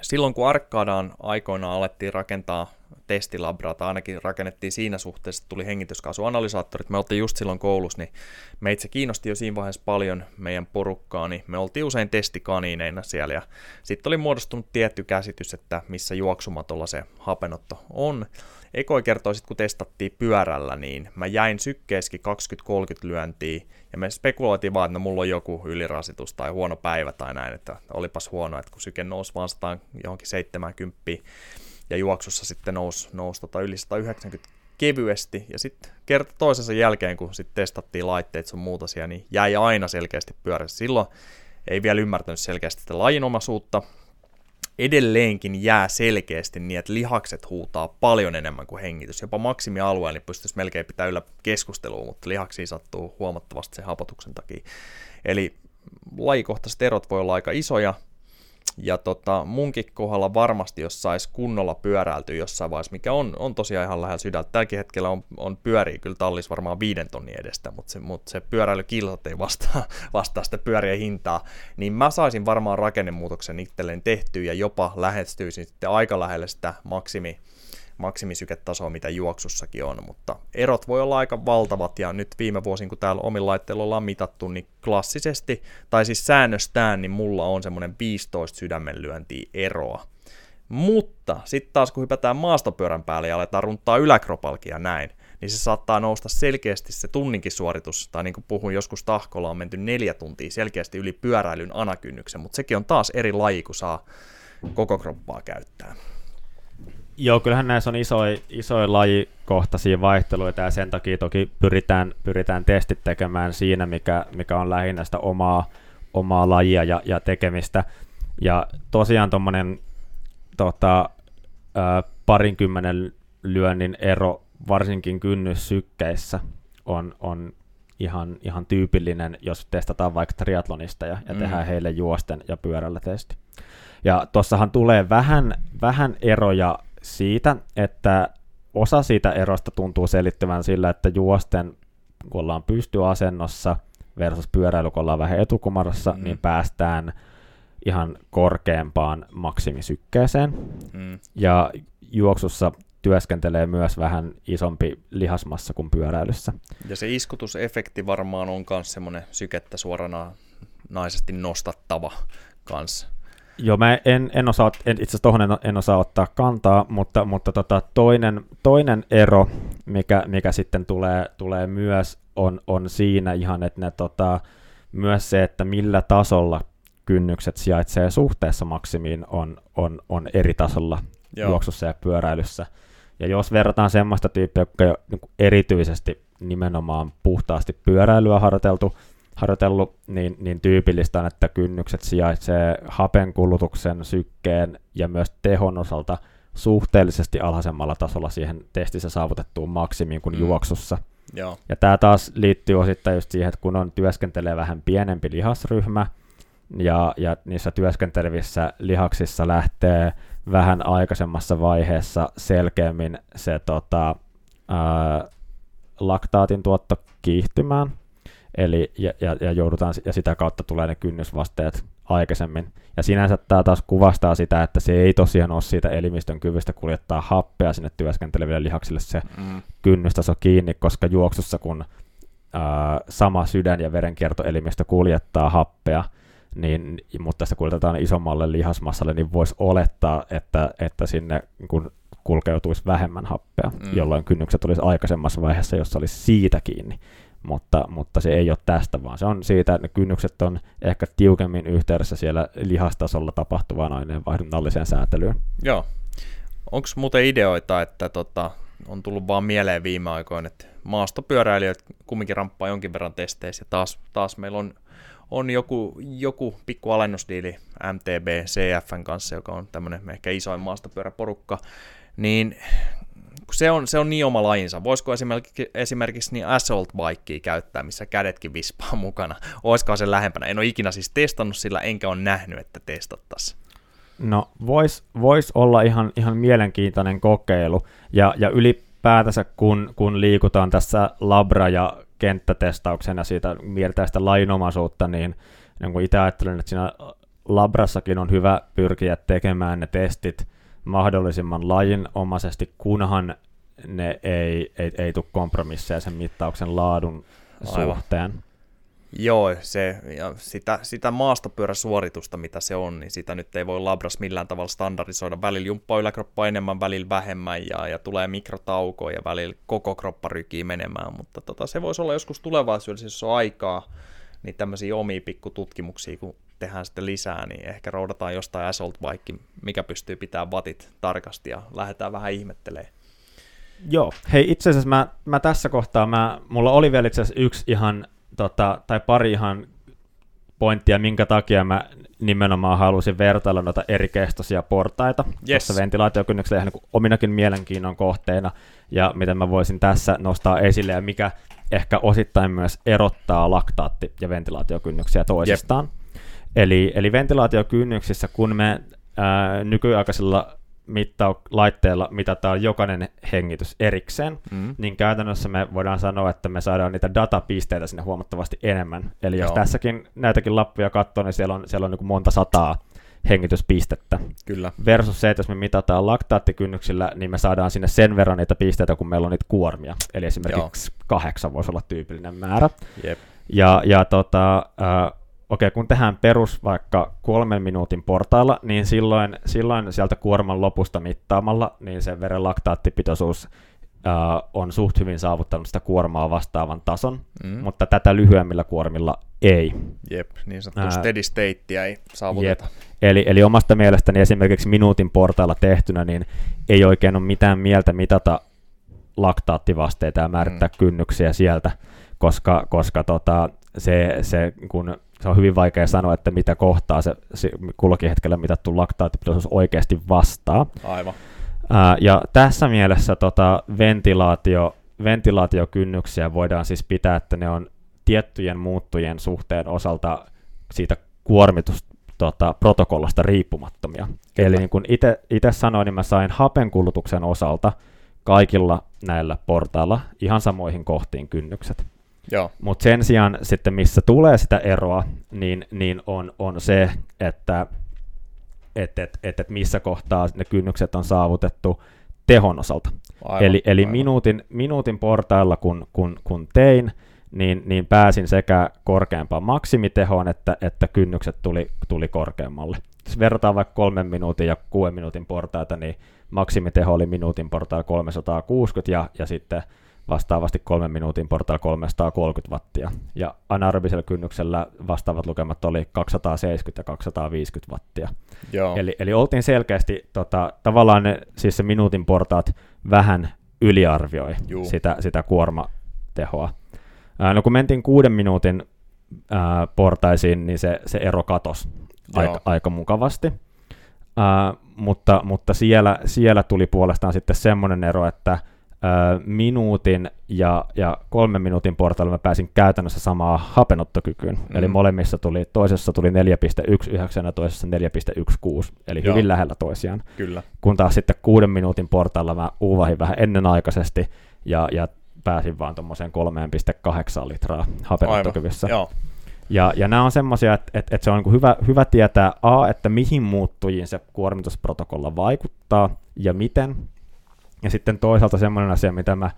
A: silloin kun Arkadaan aikoinaan alettiin rakentaa testilabraa, tai ainakin rakennettiin siinä suhteessa, että tuli hengityskaasuanalysaattorit. Me oltiin just silloin koulussa, niin meitä se kiinnosti jo siinä vaiheessa paljon meidän porukkaa, niin me oltiin usein testikaniineina siellä, ja sitten oli muodostunut tietty käsitys, että missä juoksumatolla se hapenotto on. Ekoi kertoi sitten, kun testattiin pyörällä, niin mä jäin sykkeeskin 20-30 lyöntiä, ja me spekuloitiin vaan, että no, mulla on joku ylirasitus tai huono päivä tai näin, että olipas huono, että kun syke nousi vaan 100, johonkin 70, ja juoksussa sitten nousi, nousi tota yli 190 kevyesti, ja sitten kerta toisensa jälkeen, kun sitten testattiin laitteet sun muutasia, niin jäi aina selkeästi pyörässä. Silloin ei vielä ymmärtänyt selkeästi sitä lajinomaisuutta, edelleenkin jää selkeästi niin, että lihakset huutaa paljon enemmän kuin hengitys. Jopa maksimialueella niin pystyisi melkein pitää yllä keskustelua, mutta lihaksiin sattuu huomattavasti sen hapotuksen takia. Eli lajikohtaiset erot voi olla aika isoja, ja tota, munkin kohdalla varmasti, jos saisi kunnolla pyöräiltyä jossain vaiheessa, mikä on, on tosiaan ihan lähellä sydäntä. Tälläkin hetkellä on, on pyöriä kyllä tallis varmaan viiden tonnin edestä, mutta se, mutta se pyöräilykilsat ei vastaa, vastaa sitä pyörien hintaa. Niin mä saisin varmaan rakennemuutoksen itselleen tehtyä ja jopa lähestyisin sitten aika lähelle sitä maksimi, maksimisyketasoa, mitä juoksussakin on, mutta erot voi olla aika valtavat, ja nyt viime vuosin, kun täällä omilla laitteilla ollaan mitattu, niin klassisesti, tai siis säännöstään, niin mulla on semmoinen 15 sydämenlyöntiä eroa. Mutta sitten taas kun hypätään maastopyörän päälle ja aletaan runtaa yläkropalkia näin, niin se saattaa nousta selkeästi se tunninkin suoritus, tai niin kuin puhuin joskus tahkolla on menty neljä tuntia selkeästi yli pyöräilyn anakynnyksen, mutta sekin on taas eri laji, kun saa koko kroppaa käyttää.
B: Joo, kyllähän näissä on isoja, isoja lajikohtaisia vaihteluita ja sen takia toki pyritään, pyritään testit tekemään siinä, mikä, mikä on lähinnä sitä omaa, omaa lajia ja, ja tekemistä. Ja tosiaan tuommoinen tota, parinkymmenen lyönnin ero varsinkin kynnyssykkeissä on, on ihan, ihan tyypillinen, jos testataan vaikka triatlonista ja, ja mm. tehdään heille juosten ja pyörällä testi. Ja tuossahan tulee vähän, vähän eroja siitä, että osa siitä erosta tuntuu selittyvän sillä, että juosten, kun ollaan pystyasennossa versus pyöräily, kun ollaan vähän etukumarassa, mm. niin päästään ihan korkeampaan maksimisykkeeseen. Mm. Ja juoksussa työskentelee myös vähän isompi lihasmassa kuin pyöräilyssä.
A: Ja se iskutusefekti varmaan on myös semmoinen sykettä suorana naisesti nostattava kanssa.
B: Joo, mä en, en osaa, en, itse asiassa tuohon en, en, osaa ottaa kantaa, mutta, mutta tota, toinen, toinen ero, mikä, mikä sitten tulee, tulee myös, on, on siinä ihan, että ne, tota, myös se, että millä tasolla kynnykset sijaitsee suhteessa maksimiin, on, on, on eri tasolla Joo. juoksussa ja pyöräilyssä. Ja jos verrataan semmoista tyyppiä, joka on niin erityisesti nimenomaan puhtaasti pyöräilyä harjoiteltu, harjoitellut, niin, niin tyypillistä on, että kynnykset sijaitsee hapenkulutuksen, sykkeen ja myös tehon osalta suhteellisesti alhaisemmalla tasolla siihen testissä saavutettuun maksimiin kuin mm. juoksussa.
A: Joo.
B: Ja tämä taas liittyy osittain just siihen, että kun on työskentelee vähän pienempi lihasryhmä, ja, ja niissä työskentelevissä lihaksissa lähtee vähän aikaisemmassa vaiheessa selkeämmin se tota, ää, laktaatin tuotto kiihtymään, Eli, ja, ja, ja, joudutaan, ja sitä kautta tulee ne kynnysvasteet aikaisemmin. Ja sinänsä tämä taas kuvastaa sitä, että se ei tosiaan ole siitä elimistön kyvystä kuljettaa happea sinne työskenteleville lihaksille se mm. kynnystaso kiinni, koska juoksussa kun ää, sama sydän- ja verenkiertoelimistö kuljettaa happea, niin, mutta sitä kuljetetaan isommalle lihasmassalle, niin voisi olettaa, että, että sinne kun kulkeutuisi vähemmän happea, mm. jolloin kynnykset olisi aikaisemmassa vaiheessa, jossa olisi siitä kiinni. Mutta, mutta se ei ole tästä, vaan se on siitä, että ne kynnykset on ehkä tiukemmin yhteydessä siellä lihastasolla tapahtuvaan aineenvaihdunnalliseen säätelyyn.
A: Joo. Onko muuten ideoita, että tota, on tullut vaan mieleen viime aikoina, että maastopyöräilijät kumminkin ramppaa jonkin verran testeissä, ja taas, taas meillä on, on joku, joku pikku alennusdiili MTB CFN kanssa, joka on tämmöinen ehkä isoin maastopyöräporukka, niin se on, se on niin oma lajinsa. Voisiko esimerkiksi, esimerkiksi niin assault bikea käyttää, missä kädetkin vispaa mukana? Olisiko se lähempänä? En ole ikinä siis testannut sillä, enkä ole nähnyt, että testattaisiin.
B: No, voisi vois olla ihan, ihan mielenkiintoinen kokeilu, ja, ja ylipäätänsä kun, kun liikutaan tässä labra- ja kenttätestauksena siitä mietitään sitä lainomaisuutta, niin, niin kun itse ajattelen, että siinä labrassakin on hyvä pyrkiä tekemään ne testit mahdollisimman lajinomaisesti, kunhan ne ei, ei, ei tule kompromisseja sen mittauksen laadun Aivan. suhteen.
A: Joo, se, ja sitä, sitä maastopyöräsuoritusta, mitä se on, niin sitä nyt ei voi Labras millään tavalla standardisoida. Välillä jumppaa yläkroppa enemmän, välillä vähemmän, ja, ja tulee mikrotaukoja, ja välillä koko kroppa rykii menemään, mutta tota, se voisi olla joskus tulevaisuudessa, jos on aikaa, niin tämmöisiä omia pikkututkimuksia, kun tehdään sitten lisää, niin ehkä roudataan jostain assault bike, mikä pystyy pitämään vatit tarkasti, ja lähdetään vähän ihmettelemään.
B: Joo, hei itse asiassa mä, mä tässä kohtaa, mä, mulla oli vielä itse asiassa yksi ihan tota, tai pari ihan pointtia, minkä takia mä nimenomaan halusin vertailla noita eri kestoisia portaita yes. tuossa ventilaatiokynnyksellä ihan niin ominakin mielenkiinnon kohteena, ja miten mä voisin tässä nostaa esille, ja mikä ehkä osittain myös erottaa laktaatti- ja ventilaatiokynnyksiä toisistaan. Yep. Eli, eli ventilaatiokynnyksissä, kun me ää, nykyaikaisilla mittau- laitteella mitataan jokainen hengitys erikseen, mm. niin käytännössä me voidaan sanoa, että me saadaan niitä datapisteitä sinne huomattavasti enemmän. Eli Joo. jos tässäkin näitäkin lappuja katsoo, niin siellä on, siellä on niin monta sataa hengityspistettä.
A: Kyllä.
B: Versus se, että jos me mitataan laktaattikynnyksillä, niin me saadaan sinne sen verran niitä pisteitä, kun meillä on niitä kuormia. Eli esimerkiksi Joo. kahdeksan voisi olla tyypillinen määrä.
A: Jep.
B: Ja, ja tota, äh, okei, kun tehdään perus vaikka kolmen minuutin portailla, niin silloin, silloin sieltä kuorman lopusta mittaamalla, niin se veren laktaattipitoisuus äh, on suht hyvin saavuttanut sitä kuormaa vastaavan tason, mm. mutta tätä lyhyemmillä kuormilla ei.
A: Jep, niin sanottu äh, steady statea ei saavuteta. Jep.
B: Eli, eli omasta mielestäni esimerkiksi minuutin portailla tehtynä, niin ei oikein ole mitään mieltä mitata laktaattivasteita ja määrittää mm. kynnyksiä sieltä, koska, koska tota, se, se, kun se on hyvin vaikea sanoa, että mitä kohtaa se, se kullakin hetkellä mitattu laktaattipitoisuus oikeasti vastaa.
A: Aivan.
B: Ää, ja tässä mielessä tota, ventilaatio, ventilaatiokynnyksiä voidaan siis pitää, että ne on tiettyjen muuttujen suhteen osalta siitä kuormitus tota, protokollasta riippumattomia. Kyllä. Eli niin kuin itse sanoin, niin mä sain hapenkulutuksen osalta kaikilla näillä portailla ihan samoihin kohtiin kynnykset. Mutta sen sijaan sitten, missä tulee sitä eroa, niin, niin on, on se, että et, et, et, et missä kohtaa ne kynnykset on saavutettu tehon osalta. Aivan, eli eli aivan. Minuutin, minuutin portailla, kun, kun, kun tein, niin, niin pääsin sekä korkeampaan maksimitehoon, että, että kynnykset tuli, tuli korkeammalle. Jos verrataan vaikka kolmen minuutin ja kuuden minuutin portaita, niin maksimiteho oli minuutin portailla 360 ja, ja sitten vastaavasti kolmen minuutin portailla 330 wattia. Ja anaerobisella kynnyksellä vastaavat lukemat oli 270 ja 250 wattia.
A: Joo.
B: Eli, eli oltiin selkeästi, tota, tavallaan ne, siis se minuutin portaat vähän yliarvioi sitä, sitä kuormatehoa. Ää, no kun mentiin kuuden minuutin ää, portaisiin, niin se, se ero katosi aika, aika mukavasti. Ää, mutta, mutta siellä, siellä tuli puolestaan sitten semmoinen ero, että minuutin ja, ja kolmen minuutin portailla mä pääsin käytännössä samaa hapenottokykyyn. Mm. Eli molemmissa tuli, toisessa tuli 4.19 ja toisessa 4.16, eli Joo. hyvin lähellä toisiaan.
A: Kyllä.
B: Kun taas sitten kuuden minuutin portailla mä uuvahin vähän ennenaikaisesti ja, ja pääsin vaan tuommoiseen 3,8 litraa hapenottokyvyssä.
A: Joo.
B: Ja, ja nämä on semmoisia, että, että, että se on niin hyvä, hyvä tietää A, että mihin muuttujiin se kuormitusprotokolla vaikuttaa ja miten, ja sitten toisaalta semmoinen asia, mitä mä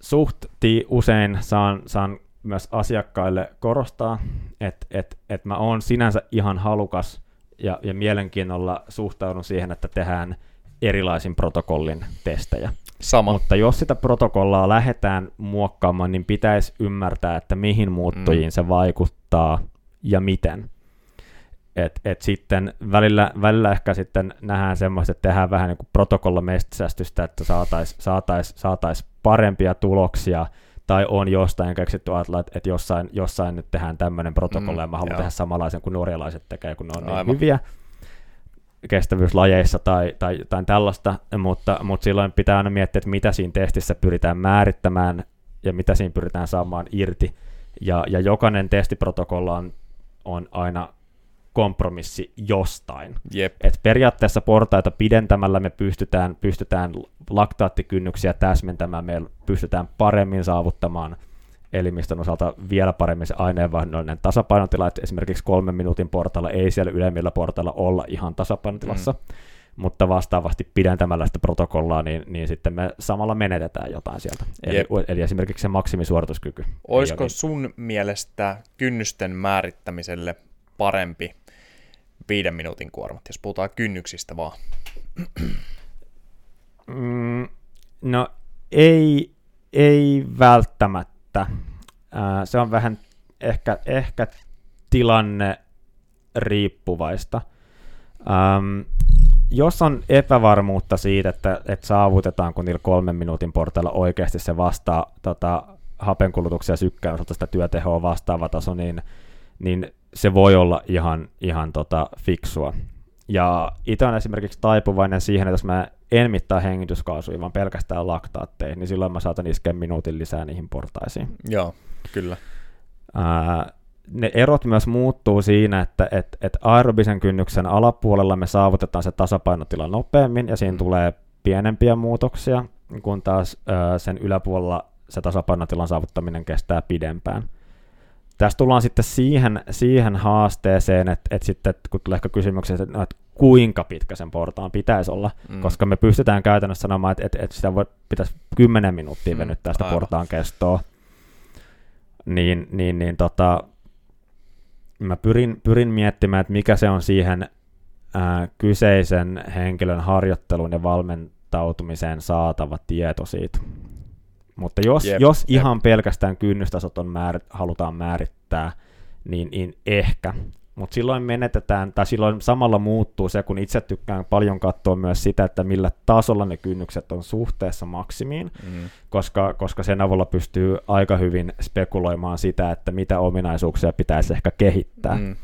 B: suht usein saan, saan myös asiakkaille korostaa, että et, et mä oon sinänsä ihan halukas ja, ja mielenkiinnolla suhtaudun siihen, että tehdään erilaisin protokollin testejä.
A: Sama.
B: Mutta jos sitä protokollaa lähdetään muokkaamaan, niin pitäisi ymmärtää, että mihin muuttujiin mm. se vaikuttaa ja miten. Et, et sitten välillä, välillä ehkä sitten nähdään semmoista, että tehdään vähän niin kuin protokollamestisästystä, että saataisiin saatais, saatais parempia tuloksia, tai on jostain keksitty ajatella, että, että jossain, jossain nyt tehdään tämmöinen protokolla, mm, ja mä haluan joo. tehdä samanlaisen kuin norjalaiset tekee, kun ne on niin hyviä kestävyyslajeissa tai, tai, tai tällaista, mutta, mutta silloin pitää aina miettiä, että mitä siinä testissä pyritään määrittämään ja mitä siinä pyritään saamaan irti. Ja, ja jokainen testiprotokolla on, on aina kompromissi jostain.
A: Jep.
B: Et periaatteessa portaita pidentämällä me pystytään, pystytään laktaattikynnyksiä täsmentämään, me pystytään paremmin saavuttamaan elimistön osalta vielä paremmin se aineenvaihdollinen tasapainotila, että esimerkiksi kolmen minuutin portailla ei siellä ylemmillä portailla olla ihan tasapainotilassa, mm. mutta vastaavasti pidentämällä sitä protokollaa, niin, niin sitten me samalla menetetään jotain sieltä. Eli, eli esimerkiksi se maksimisuorituskyky.
A: Olisiko sun mielestä kynnysten määrittämiselle parempi viiden minuutin kuormat, jos puhutaan kynnyksistä vaan?
B: Mm, no ei, ei välttämättä. Se on vähän ehkä, ehkä tilanne riippuvaista. Jos on epävarmuutta siitä, että, että saavutetaanko niillä kolmen minuutin portailla oikeasti se vastaa tota, hapenkulutuksia sykkään osalta sitä työtehoa vastaava taso, niin, niin se voi olla ihan, ihan tota fiksua. Ja itse on esimerkiksi taipuvainen siihen, että jos mä en mittaa hengityskaasuja, vaan pelkästään laktaatteja, niin silloin mä saatan iskeä minuutin lisää niihin portaisiin.
A: Joo, kyllä.
B: Ää, ne erot myös muuttuu siinä, että et, et aerobisen kynnyksen alapuolella me saavutetaan se tasapainotila nopeammin, ja siinä mm. tulee pienempiä muutoksia, kun taas ää, sen yläpuolella se tasapainotilan saavuttaminen kestää pidempään. Tässä tullaan sitten siihen, siihen haasteeseen, että, että sitten kun tulee ehkä kysymyksiä, että, no, että kuinka pitkä sen portaan pitäisi olla, mm. koska me pystytään käytännössä sanomaan, että, että, että sitä voi, pitäisi 10 minuuttia mm, venyttää sitä Aivan. portaan kestoa, niin, niin, niin tota, mä pyrin, pyrin miettimään, että mikä se on siihen ää, kyseisen henkilön harjoittelun ja valmentautumiseen saatava tieto siitä. Mutta jos, jep, jos jep. ihan pelkästään kynnystasot on määr, halutaan määrittää, niin, niin ehkä. Mutta silloin menetetään, tai silloin samalla muuttuu se, kun itse tykkään paljon katsoa myös sitä, että millä tasolla ne kynnykset on suhteessa maksimiin, mm. koska, koska sen avulla pystyy aika hyvin spekuloimaan sitä, että mitä ominaisuuksia pitäisi ehkä kehittää. Mm.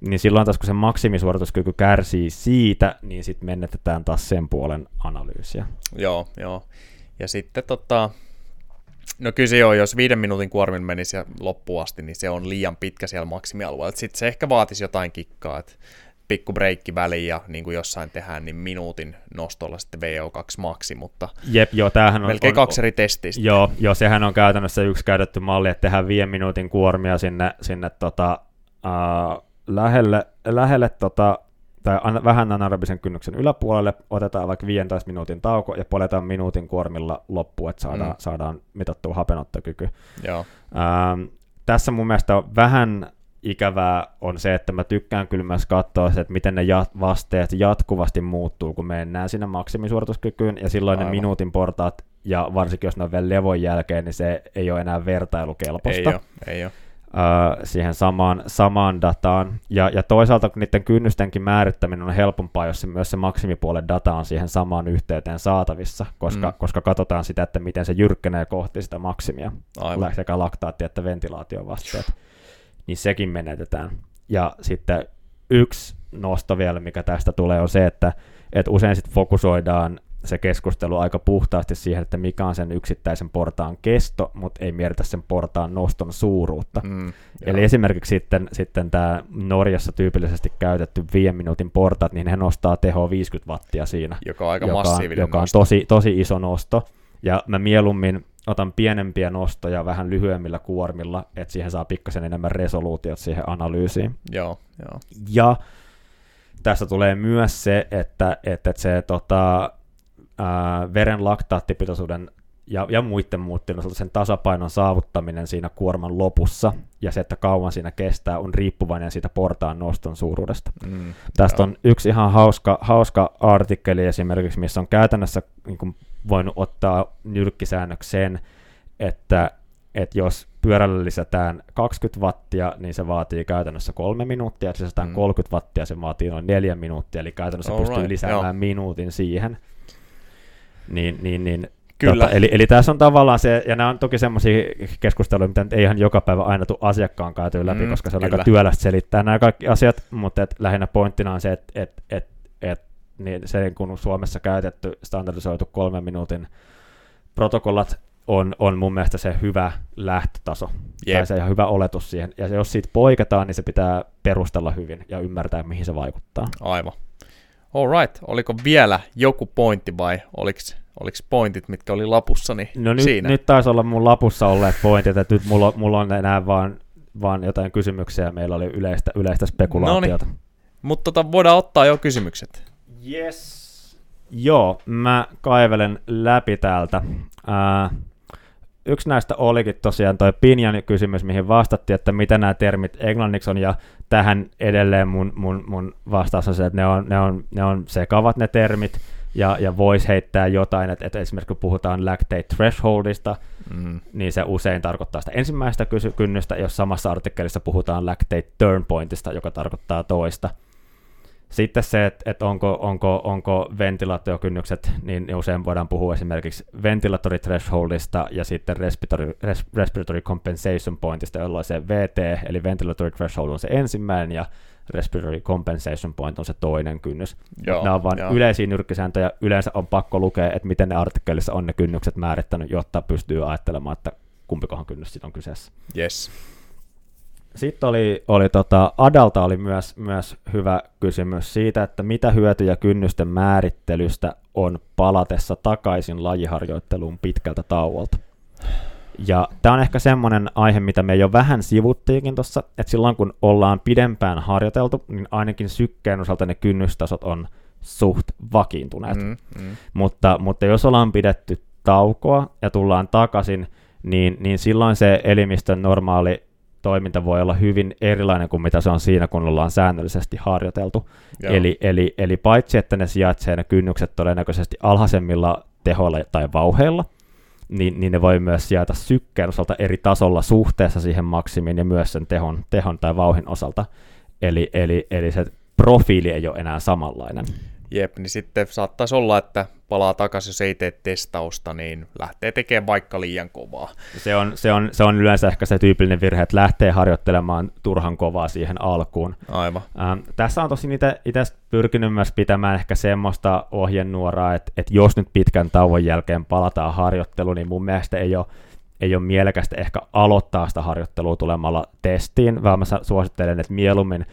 B: Niin silloin taas, kun se maksimisuorituskyky kärsii siitä, niin sitten menetetään taas sen puolen analyysiä.
A: Joo, joo. Ja sitten tota, No kyllä se on, jos viiden minuutin kuormin menisi loppuun asti, niin se on liian pitkä siellä maksimialueella. Sitten se ehkä vaatisi jotain kikkaa, että pikku breikki väliin ja niin kuin jossain tehdään, niin minuutin nostolla sitten VO2 maksi, mutta
B: Jep, joo, tämähän
A: on, melkein
B: on,
A: kaksi eri testistä.
B: Joo, joo, sehän on käytännössä yksi käytetty malli, että tehdään viiden minuutin kuormia sinne, sinne tota, uh, lähelle, lähelle tota, tai vähän anaerobisen kynnyksen yläpuolelle, otetaan vaikka 15 minuutin tauko ja poljetaan minuutin kuormilla loppuun, että saadaan, mm. saadaan mitattua hapenottokyky.
A: Joo.
B: Ähm, tässä mun mielestä on vähän ikävää on se, että mä tykkään kyllä myös katsoa se, että miten ne jat- vasteet jatkuvasti muuttuu, kun mennään sinne maksimisuorituskykyyn, ja silloin Aivan. ne minuutin portaat, ja varsinkin jos ne on vielä levon jälkeen, niin se ei ole enää vertailukelpoista.
A: Ei ole, ei ole
B: siihen samaan, samaan dataan. Ja, ja toisaalta kun niiden kynnystenkin määrittäminen on helpompaa, jos se myös se maksimipuolen data on siihen samaan yhteyteen saatavissa, koska, mm. koska katsotaan sitä, että miten se jyrkkenee kohti sitä maksimia, Aivan. sekä laktaatti- että ventilaatiovasteet, niin sekin menetetään. Ja sitten yksi nosto vielä, mikä tästä tulee, on se, että, että usein sitten fokusoidaan se keskustelu aika puhtaasti siihen, että mikä on sen yksittäisen portaan kesto, mutta ei mietitä sen portaan noston suuruutta. Mm, Eli esimerkiksi sitten, sitten tämä Norjassa tyypillisesti käytetty 5 minuutin portaat, niin he nostaa tehoa 50 wattia siinä.
A: Joka on aika joka, massiivinen
B: Joka on tosi, tosi iso nosto. Ja mä mieluummin otan pienempiä nostoja vähän lyhyemmillä kuormilla, että siihen saa pikkasen enemmän resoluutiot siihen analyysiin.
A: Joo, joo.
B: Ja tässä tulee myös se, että, että se tota, ää, veren laktaattipitoisuuden ja, ja muiden osalta sen tasapainon saavuttaminen siinä kuorman lopussa ja se, että kauan siinä kestää, on riippuvainen siitä portaan noston suuruudesta. Mm, Tästä joo. on yksi ihan hauska, hauska artikkeli esimerkiksi, missä on käytännössä niin kuin voinut ottaa nyrkkisäännöksi sen, että, että jos pyörällä lisätään 20 wattia, niin se vaatii käytännössä kolme minuuttia, jos lisätään mm. 30 wattia, se vaatii noin neljä minuuttia, eli käytännössä All pystyy right, lisäämään joo. minuutin siihen. Niin, niin, niin Kyllä. Tota, eli, eli tässä on tavallaan se, ja nämä on toki semmoisia keskusteluja, mitä ei ihan joka päivä aina tule asiakkaan käytyä läpi, mm, koska se on kyllä. aika työlästä selittää nämä kaikki asiat, mutta et lähinnä pointtina on se, että et, et, et, niin se kun Suomessa käytetty standardisoitu kolmen minuutin protokollat on, on mun mielestä se hyvä lähtötaso, yep. tai se ihan hyvä oletus siihen, ja jos siitä poiketaan, niin se pitää perustella hyvin ja ymmärtää, mihin se vaikuttaa.
A: Aivan. All right. Oliko vielä joku pointti vai oliko, oliko pointit, mitkä oli lapussa, niin
B: no nyt,
A: siinä?
B: nyt taisi olla mun lapussa olleet pointit, että nyt mulla, mulla on enää vaan, vaan jotain kysymyksiä, meillä oli yleistä, yleistä spekulaatiota. Noniin.
A: Mutta tota, voidaan ottaa jo kysymykset.
B: Yes. Joo, mä kaivelen läpi täältä. Äh, yksi näistä olikin tosiaan toi Pinjan kysymys, mihin vastattiin, että mitä nämä termit englanniksi on, ja tähän edelleen mun, mun, mun vastaus on se, että ne on, ne on, ne on sekavat ne termit, ja, ja voisi heittää jotain, että, että esimerkiksi kun puhutaan lactate thresholdista, mm. niin se usein tarkoittaa sitä ensimmäistä kynnystä, jos samassa artikkelissa puhutaan lactate turn pointista, joka tarkoittaa toista. Sitten se, että, että onko, onko, onko ventilaatiokynnykset, niin usein voidaan puhua esimerkiksi ventilatory thresholdista ja sitten respiratory, res, respiratory compensation pointista, jolloin se VT, eli ventilatory threshold on se ensimmäinen ja respiratory compensation point on se toinen kynnys. Joo, Nämä on vain yleisiä nyrkkisääntöjä. Yleensä on pakko lukea, että miten ne artikkelissa on ne kynnykset määrittänyt, jotta pystyy ajattelemaan, että kumpikohan kynnys sitten on kyseessä.
A: Yes.
B: Sitten oli, oli tota, Adalta oli myös, myös hyvä kysymys siitä, että mitä hyötyjä kynnysten määrittelystä on palatessa takaisin lajiharjoitteluun pitkältä tauolta. Ja tämä on ehkä semmoinen aihe, mitä me jo vähän sivuttiinkin tuossa, että silloin kun ollaan pidempään harjoiteltu, niin ainakin sykkeen osalta ne kynnystasot on suht vakiintuneet. Mm, mm. Mutta, mutta jos ollaan pidetty taukoa ja tullaan takaisin, niin, niin silloin se elimistön normaali toiminta voi olla hyvin erilainen kuin mitä se on siinä, kun ollaan säännöllisesti harjoiteltu. Eli, eli, eli paitsi, että ne sijaitsee ne kynnykset todennäköisesti alhaisemmilla tehoilla tai vauheilla, niin, niin ne voi myös sijaita sykkeen osalta eri tasolla suhteessa siihen maksimiin ja myös sen tehon, tehon tai vauhin osalta. Eli, eli, eli se profiili ei ole enää samanlainen.
A: Jep, niin sitten saattaisi olla, että palaa takaisin, jos ei tee testausta, niin lähtee tekemään vaikka liian kovaa.
B: Se on, se on, se on yleensä ehkä se tyypillinen virhe, että lähtee harjoittelemaan turhan kovaa siihen alkuun.
A: Aivan.
B: Ähm, tässä on tosi itse pyrkinyt myös pitämään ehkä semmoista ohjenuoraa, että, että jos nyt pitkän tauon jälkeen palataan harjoitteluun, niin mun mielestä ei ole ei ole mielekästä ehkä aloittaa sitä harjoittelua tulemalla testiin, vaan mä suosittelen, että mieluummin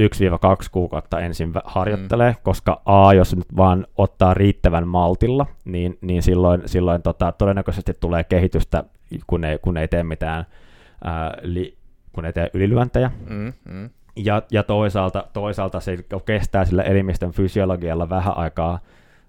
B: 1-2 kuukautta ensin harjoittelee, mm. koska A, jos nyt vaan ottaa riittävän maltilla, niin, niin silloin, silloin tota, todennäköisesti tulee kehitystä, kun ei, kun ei tee mitään, ää, li, kun ei tee ylilyöntejä. Mm, mm. Ja, ja toisaalta, toisaalta se kestää sillä elimistön fysiologialla vähän aikaa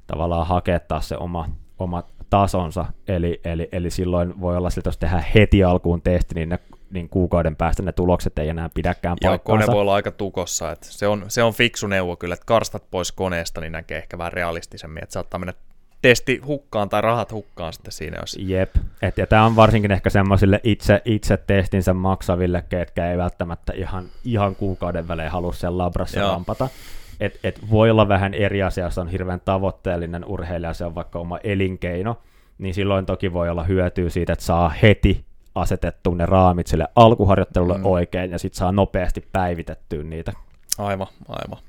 B: tavallaan hakea taas se oma, oma tasonsa, eli, eli, eli silloin voi olla että jos tehdään heti alkuun testi, niin ne niin kuukauden päästä ne tulokset ei enää pidäkään
A: paikkaansa. kone voi olla aika tukossa. Että se, on, se on fiksu neuvo kyllä, että karstat pois koneesta, niin näkee ehkä vähän realistisemmin, että saattaa mennä testi hukkaan tai rahat hukkaan sitten siinä. Jos...
B: Jep, et, ja tämä on varsinkin ehkä semmoisille itse, itse testinsä maksaville, ketkä ei välttämättä ihan, ihan kuukauden välein halua sen labrassa Joo. rampata. Et, et voi olla vähän eri asia, jos on hirveän tavoitteellinen urheilija, se on vaikka oma elinkeino, niin silloin toki voi olla hyötyä siitä, että saa heti asetettu ne raamit sille alkuharjoittelulle mm. oikein, ja sitten saa nopeasti päivitettyä niitä.
A: Aivan, aivan.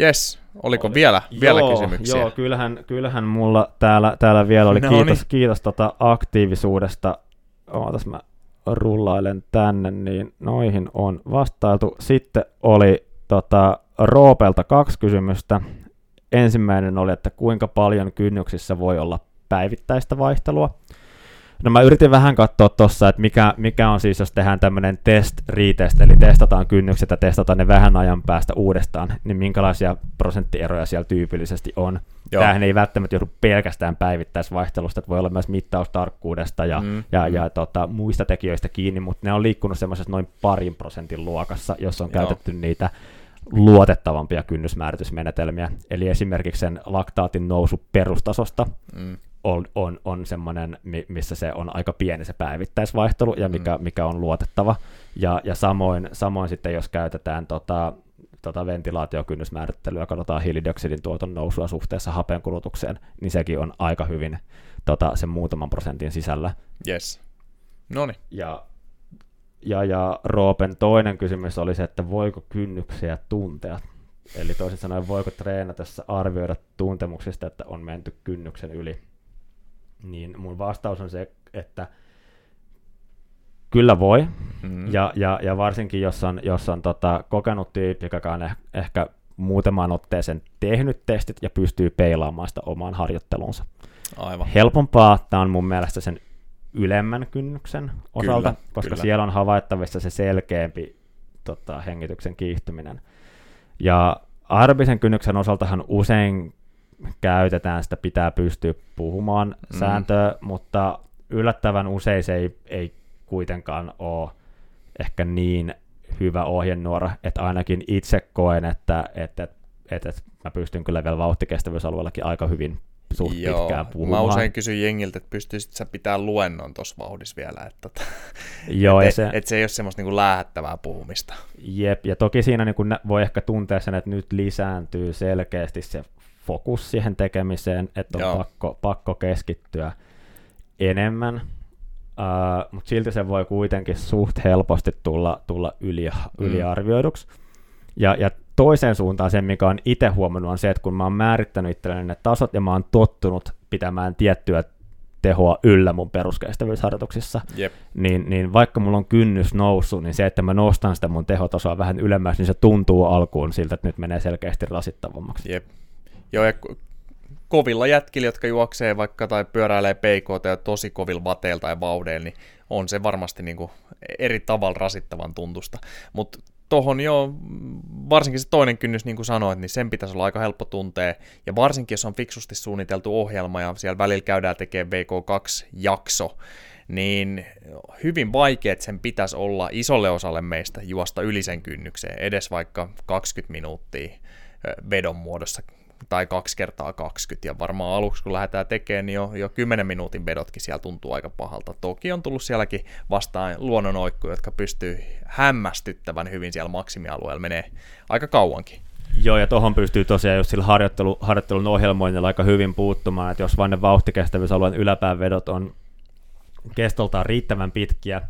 A: Yes, oliko oli. vielä, vielä joo, kysymyksiä?
B: Joo, kyllähän, kyllähän mulla täällä, täällä vielä oli. No kiitos, niin. kiitos tota aktiivisuudesta. Ootas mä rullailen tänne, niin noihin on vastailtu. Sitten oli tota, Roopelta kaksi kysymystä. Ensimmäinen oli, että kuinka paljon kynnyksissä voi olla päivittäistä vaihtelua. No mä yritin vähän katsoa tuossa, että mikä, mikä on siis, jos tehdään tämmöinen test retest, eli testataan kynnykset ja testataan ne vähän ajan päästä uudestaan, niin minkälaisia prosenttieroja siellä tyypillisesti on. Joo. Tämähän ei välttämättä johdu pelkästään päivittäisvaihtelusta, että voi olla myös mittaustarkkuudesta ja, mm, ja, mm. ja tota, muista tekijöistä kiinni, mutta ne on liikkunut semmoisessa noin parin prosentin luokassa, jos on Joo. käytetty niitä luotettavampia kynnysmääritysmenetelmiä. Eli esimerkiksi sen laktaatin nousu perustasosta mm. On, on, on semmoinen, missä se on aika pieni se päivittäisvaihtelu ja mikä, mm. mikä on luotettava. Ja, ja samoin, samoin sitten, jos käytetään tota, tota ventilaatiokynnysmäärittelyä, katsotaan hiilidioksidin tuoton nousua suhteessa hapen kulutukseen, niin sekin on aika hyvin tota, sen muutaman prosentin sisällä.
A: Yes. Noni.
B: Ja ja, ja Roopen toinen kysymys oli se, että voiko kynnyksiä tuntea. Eli toisin sanoen, voiko treenatessa arvioida tuntemuksista, että on menty kynnyksen yli. Niin mun vastaus on se, että kyllä voi. Mm-hmm. Ja, ja, ja varsinkin, jos on, jos on tota, kokenut tyyppi, joka on eh, ehkä muutamaan otteeseen tehnyt testit ja pystyy peilaamaan sitä omaan harjoittelunsa.
A: Aivan.
B: Helpompaa tämä on mun mielestä sen ylemmän kynnyksen osalta, kyllä, koska kyllä. siellä on havaittavissa se selkeämpi tota, hengityksen kiihtyminen. Ja aerobisen kynnyksen osaltahan usein käytetään sitä, pitää pystyä puhumaan mm. sääntöä, mutta yllättävän usein se ei, ei kuitenkaan ole ehkä niin hyvä ohjenuora, että ainakin itse koen, että, että, että, että mä pystyn kyllä vielä vauhtikestävyysalueellakin aika hyvin suht Joo, pitkään puhumaan.
A: Mä usein kysyn jengiltä, että pystyisit sä pitää luennon tuossa vauhdissa vielä, että tota, Joo, et, se, et se ei ole semmoista niinku läähättävää puhumista.
B: Jep, ja toki siinä niinku voi ehkä tuntea sen, että nyt lisääntyy selkeästi se fokus siihen tekemiseen, että on pakko, pakko keskittyä enemmän, uh, mutta silti se voi kuitenkin suht helposti tulla, tulla yli, mm. yliarvioiduksi. Ja, ja toiseen suuntaan sen, mikä on itse huomannut, on se, että kun mä oon määrittänyt itselleni ne tasot ja mä oon tottunut pitämään tiettyä tehoa yllä mun peruskestävyysharjoituksissa,
A: Jep.
B: niin, niin vaikka mulla on kynnys noussut, niin se, että mä nostan sitä mun tehotasoa vähän ylemmäs, niin se tuntuu alkuun siltä, että nyt menee selkeästi rasittavammaksi.
A: Jep. Joo, ja kovilla jätkillä, jotka juoksee vaikka tai pyöräilee PKT ja tosi kovilla vateilla tai vaudeilla, niin on se varmasti niin kuin eri tavalla rasittavan tuntusta. Mutta tohon jo, varsinkin se toinen kynnys, niin kuin sanoit, niin sen pitäisi olla aika helppo tuntea, ja varsinkin jos on fiksusti suunniteltu ohjelma, ja siellä välillä käydään tekemään VK2-jakso, niin hyvin vaikea, että sen pitäisi olla isolle osalle meistä juosta yli sen kynnykseen, edes vaikka 20 minuuttia vedon muodossa tai kaksi kertaa 20, ja varmaan aluksi kun lähdetään tekemään, niin jo, jo 10 minuutin vedotkin siellä tuntuu aika pahalta. Toki on tullut sielläkin vastaan luonnonoikkuja, jotka pystyy hämmästyttävän hyvin siellä maksimialueella, menee aika kauankin.
B: Joo, ja tuohon pystyy tosiaan just sillä harjoittelu, harjoittelun ohjelmoinnilla aika hyvin puuttumaan, että jos vain ne vauhtikestävyysalueen yläpään vedot on kestoltaan riittävän pitkiä,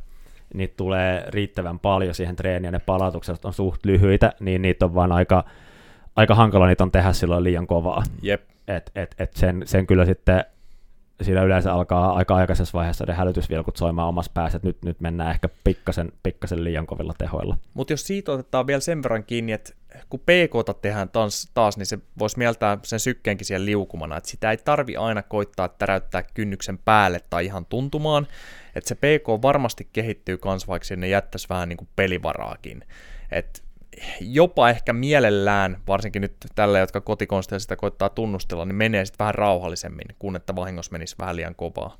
B: niitä tulee riittävän paljon siihen treeniin, ja ne palautukset on suht lyhyitä, niin niitä on vaan aika aika hankala niitä on tehdä silloin liian kovaa.
A: Jep.
B: Et, et, et sen, sen kyllä sitten siinä yleensä alkaa aika aikaisessa vaiheessa ne hälytysvilkut soimaan omassa päässä, että nyt, nyt mennään ehkä pikkasen, pikkasen liian kovilla tehoilla.
A: Mutta jos siitä otetaan vielä sen verran kiinni, että kun PK tehdään taas, taas, niin se voisi mieltää sen sykkeenkin siellä liukumana, että sitä ei tarvi aina koittaa täräyttää kynnyksen päälle tai ihan tuntumaan, että se PK varmasti kehittyy kans, vaikka sinne jättäisi vähän niin kuin pelivaraakin. Että jopa ehkä mielellään, varsinkin nyt tällä, jotka kotikonsteilla sitä koittaa tunnustella, niin menee sitten vähän rauhallisemmin, kun että vahingossa menisi vähän liian kovaa.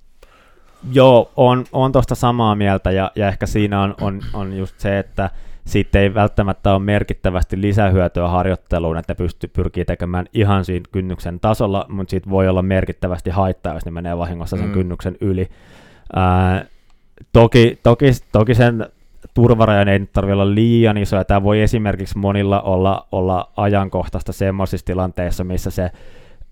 B: Joo, on, on tuosta samaa mieltä, ja, ja ehkä siinä on, on, on just se, että siitä ei välttämättä ole merkittävästi lisähyötyä harjoitteluun, että pystyy pyrkii tekemään ihan siinä kynnyksen tasolla, mutta siitä voi olla merkittävästi haittaa, jos ne menee vahingossa sen mm. kynnyksen yli. Ää, toki, toki, toki sen turvarajan ei tarvitse olla liian iso, ja tämä voi esimerkiksi monilla olla, olla ajankohtaista semmoisissa tilanteissa, missä se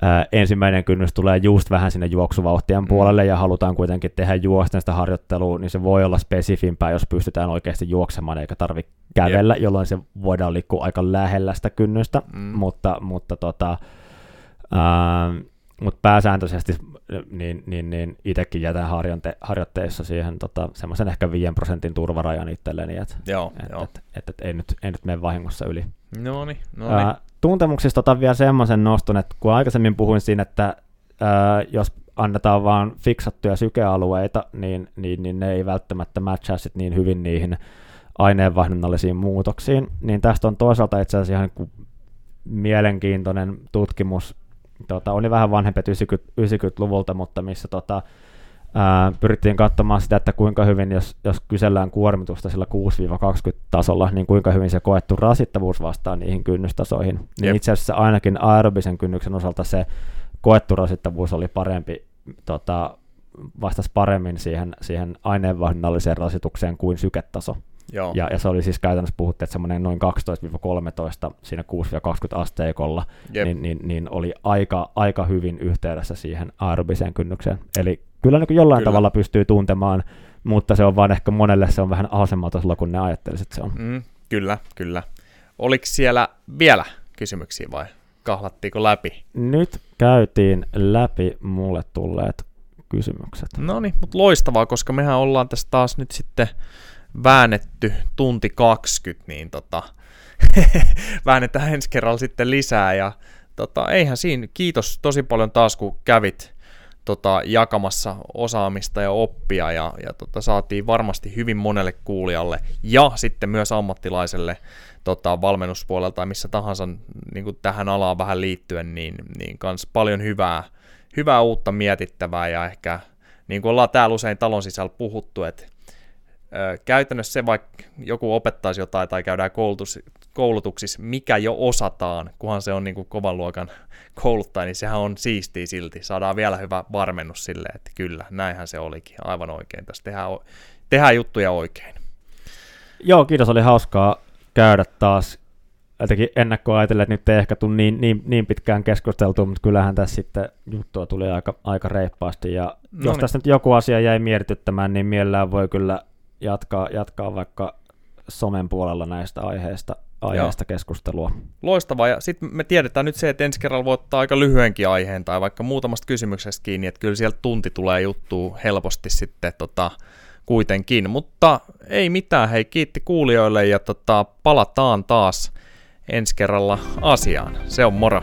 B: ää, ensimmäinen kynnys tulee just vähän sinne juoksuvauhtien mm. puolelle, ja halutaan kuitenkin tehdä juosten sitä harjoittelua, niin se voi olla spesifimpää, jos pystytään oikeasti juoksemaan, eikä tarvitse kävellä, yep. jolloin se voidaan liikkua aika lähellä sitä kynnystä, mm. mutta, mutta tota, ää, mutta pääsääntöisesti niin, niin, niin itsekin jätän harjoite, harjoitteissa siihen tota, semmoisen ehkä 5 prosentin turvarajan itselleni, että et, et, et, et, ei, nyt, ei nyt mene vahingossa yli.
A: No niin, no niin.
B: Tuntemuksista otan vielä semmoisen noston, että kun aikaisemmin puhuin siinä, että ää, jos annetaan vaan fiksattuja sykealueita, niin, niin, niin ne ei välttämättä matchaa sit niin hyvin niihin aineenvaihdunnallisiin muutoksiin. Niin tästä on toisaalta itse asiassa ihan mielenkiintoinen tutkimus, tota, oli vähän vanhempi 90, 90-luvulta, mutta missä tota, ää, pyrittiin katsomaan sitä, että kuinka hyvin, jos, jos kysellään kuormitusta sillä 6-20 tasolla, niin kuinka hyvin se koettu rasittavuus vastaa niihin kynnystasoihin. Niin itse asiassa ainakin aerobisen kynnyksen osalta se koettu rasittavuus oli parempi, tota, vastasi paremmin siihen, siihen aineenvaihdunnalliseen rasitukseen kuin syketaso. Joo. Ja, ja se oli siis käytännössä puhuttu, että semmoinen noin 12-13 siinä 6-20 asteikolla, niin, niin, niin, oli aika, aika hyvin yhteydessä siihen aerobiseen kynnykseen. Eli kyllä niin jollain kyllä. tavalla pystyy tuntemaan, mutta se on vaan ehkä monelle se on vähän asematasolla kuin ne ajattelisivat, että se on.
A: Mm, kyllä, kyllä. Oliko siellä vielä kysymyksiä vai kahlattiinko läpi?
B: Nyt käytiin läpi mulle tulleet kysymykset.
A: No niin, mutta loistavaa, koska mehän ollaan tässä taas nyt sitten väännetty tunti 20, niin tota, väännetään ensi kerralla sitten lisää. Ja tota, eihän siinä, kiitos tosi paljon taas kun kävit tota, jakamassa osaamista ja oppia ja, ja tota, saatiin varmasti hyvin monelle kuulijalle ja sitten myös ammattilaiselle tota, valmennuspuolelta tai missä tahansa niin kuin tähän alaan vähän liittyen, niin, niin kans paljon hyvää, hyvää uutta mietittävää ja ehkä niin kuin ollaan täällä usein talon sisällä puhuttu, että käytännössä se, vaikka joku opettaisi jotain tai käydään koulutus, koulutuksissa, mikä jo osataan, kunhan se on niin kuin kovan luokan kouluttaja, niin sehän on siistiä silti. Saadaan vielä hyvä varmennus sille, että kyllä, näinhän se olikin, aivan oikein. Tässä tehdään, tehdään juttuja oikein.
B: Joo, kiitos, oli hauskaa käydä taas. Jotenkin ennakkoa ajatellen, että nyt ei ehkä tule niin, niin, niin pitkään keskusteltua, mutta kyllähän tässä sitten juttua tuli aika, aika reippaasti. Ja no jos niin. tässä nyt joku asia jäi mietityttämään, niin mielellään voi kyllä jatkaa, jatkaa vaikka somen puolella näistä aiheista, aiheista keskustelua.
A: Loistavaa, ja sitten me tiedetään nyt se, että ensi kerralla voi ottaa aika lyhyenkin aiheen tai vaikka muutamasta kysymyksestä kiinni, että kyllä sieltä tunti tulee juttuu helposti sitten tota, kuitenkin, mutta ei mitään, hei kiitti kuulijoille ja tota, palataan taas ensi kerralla asiaan. Se on moro!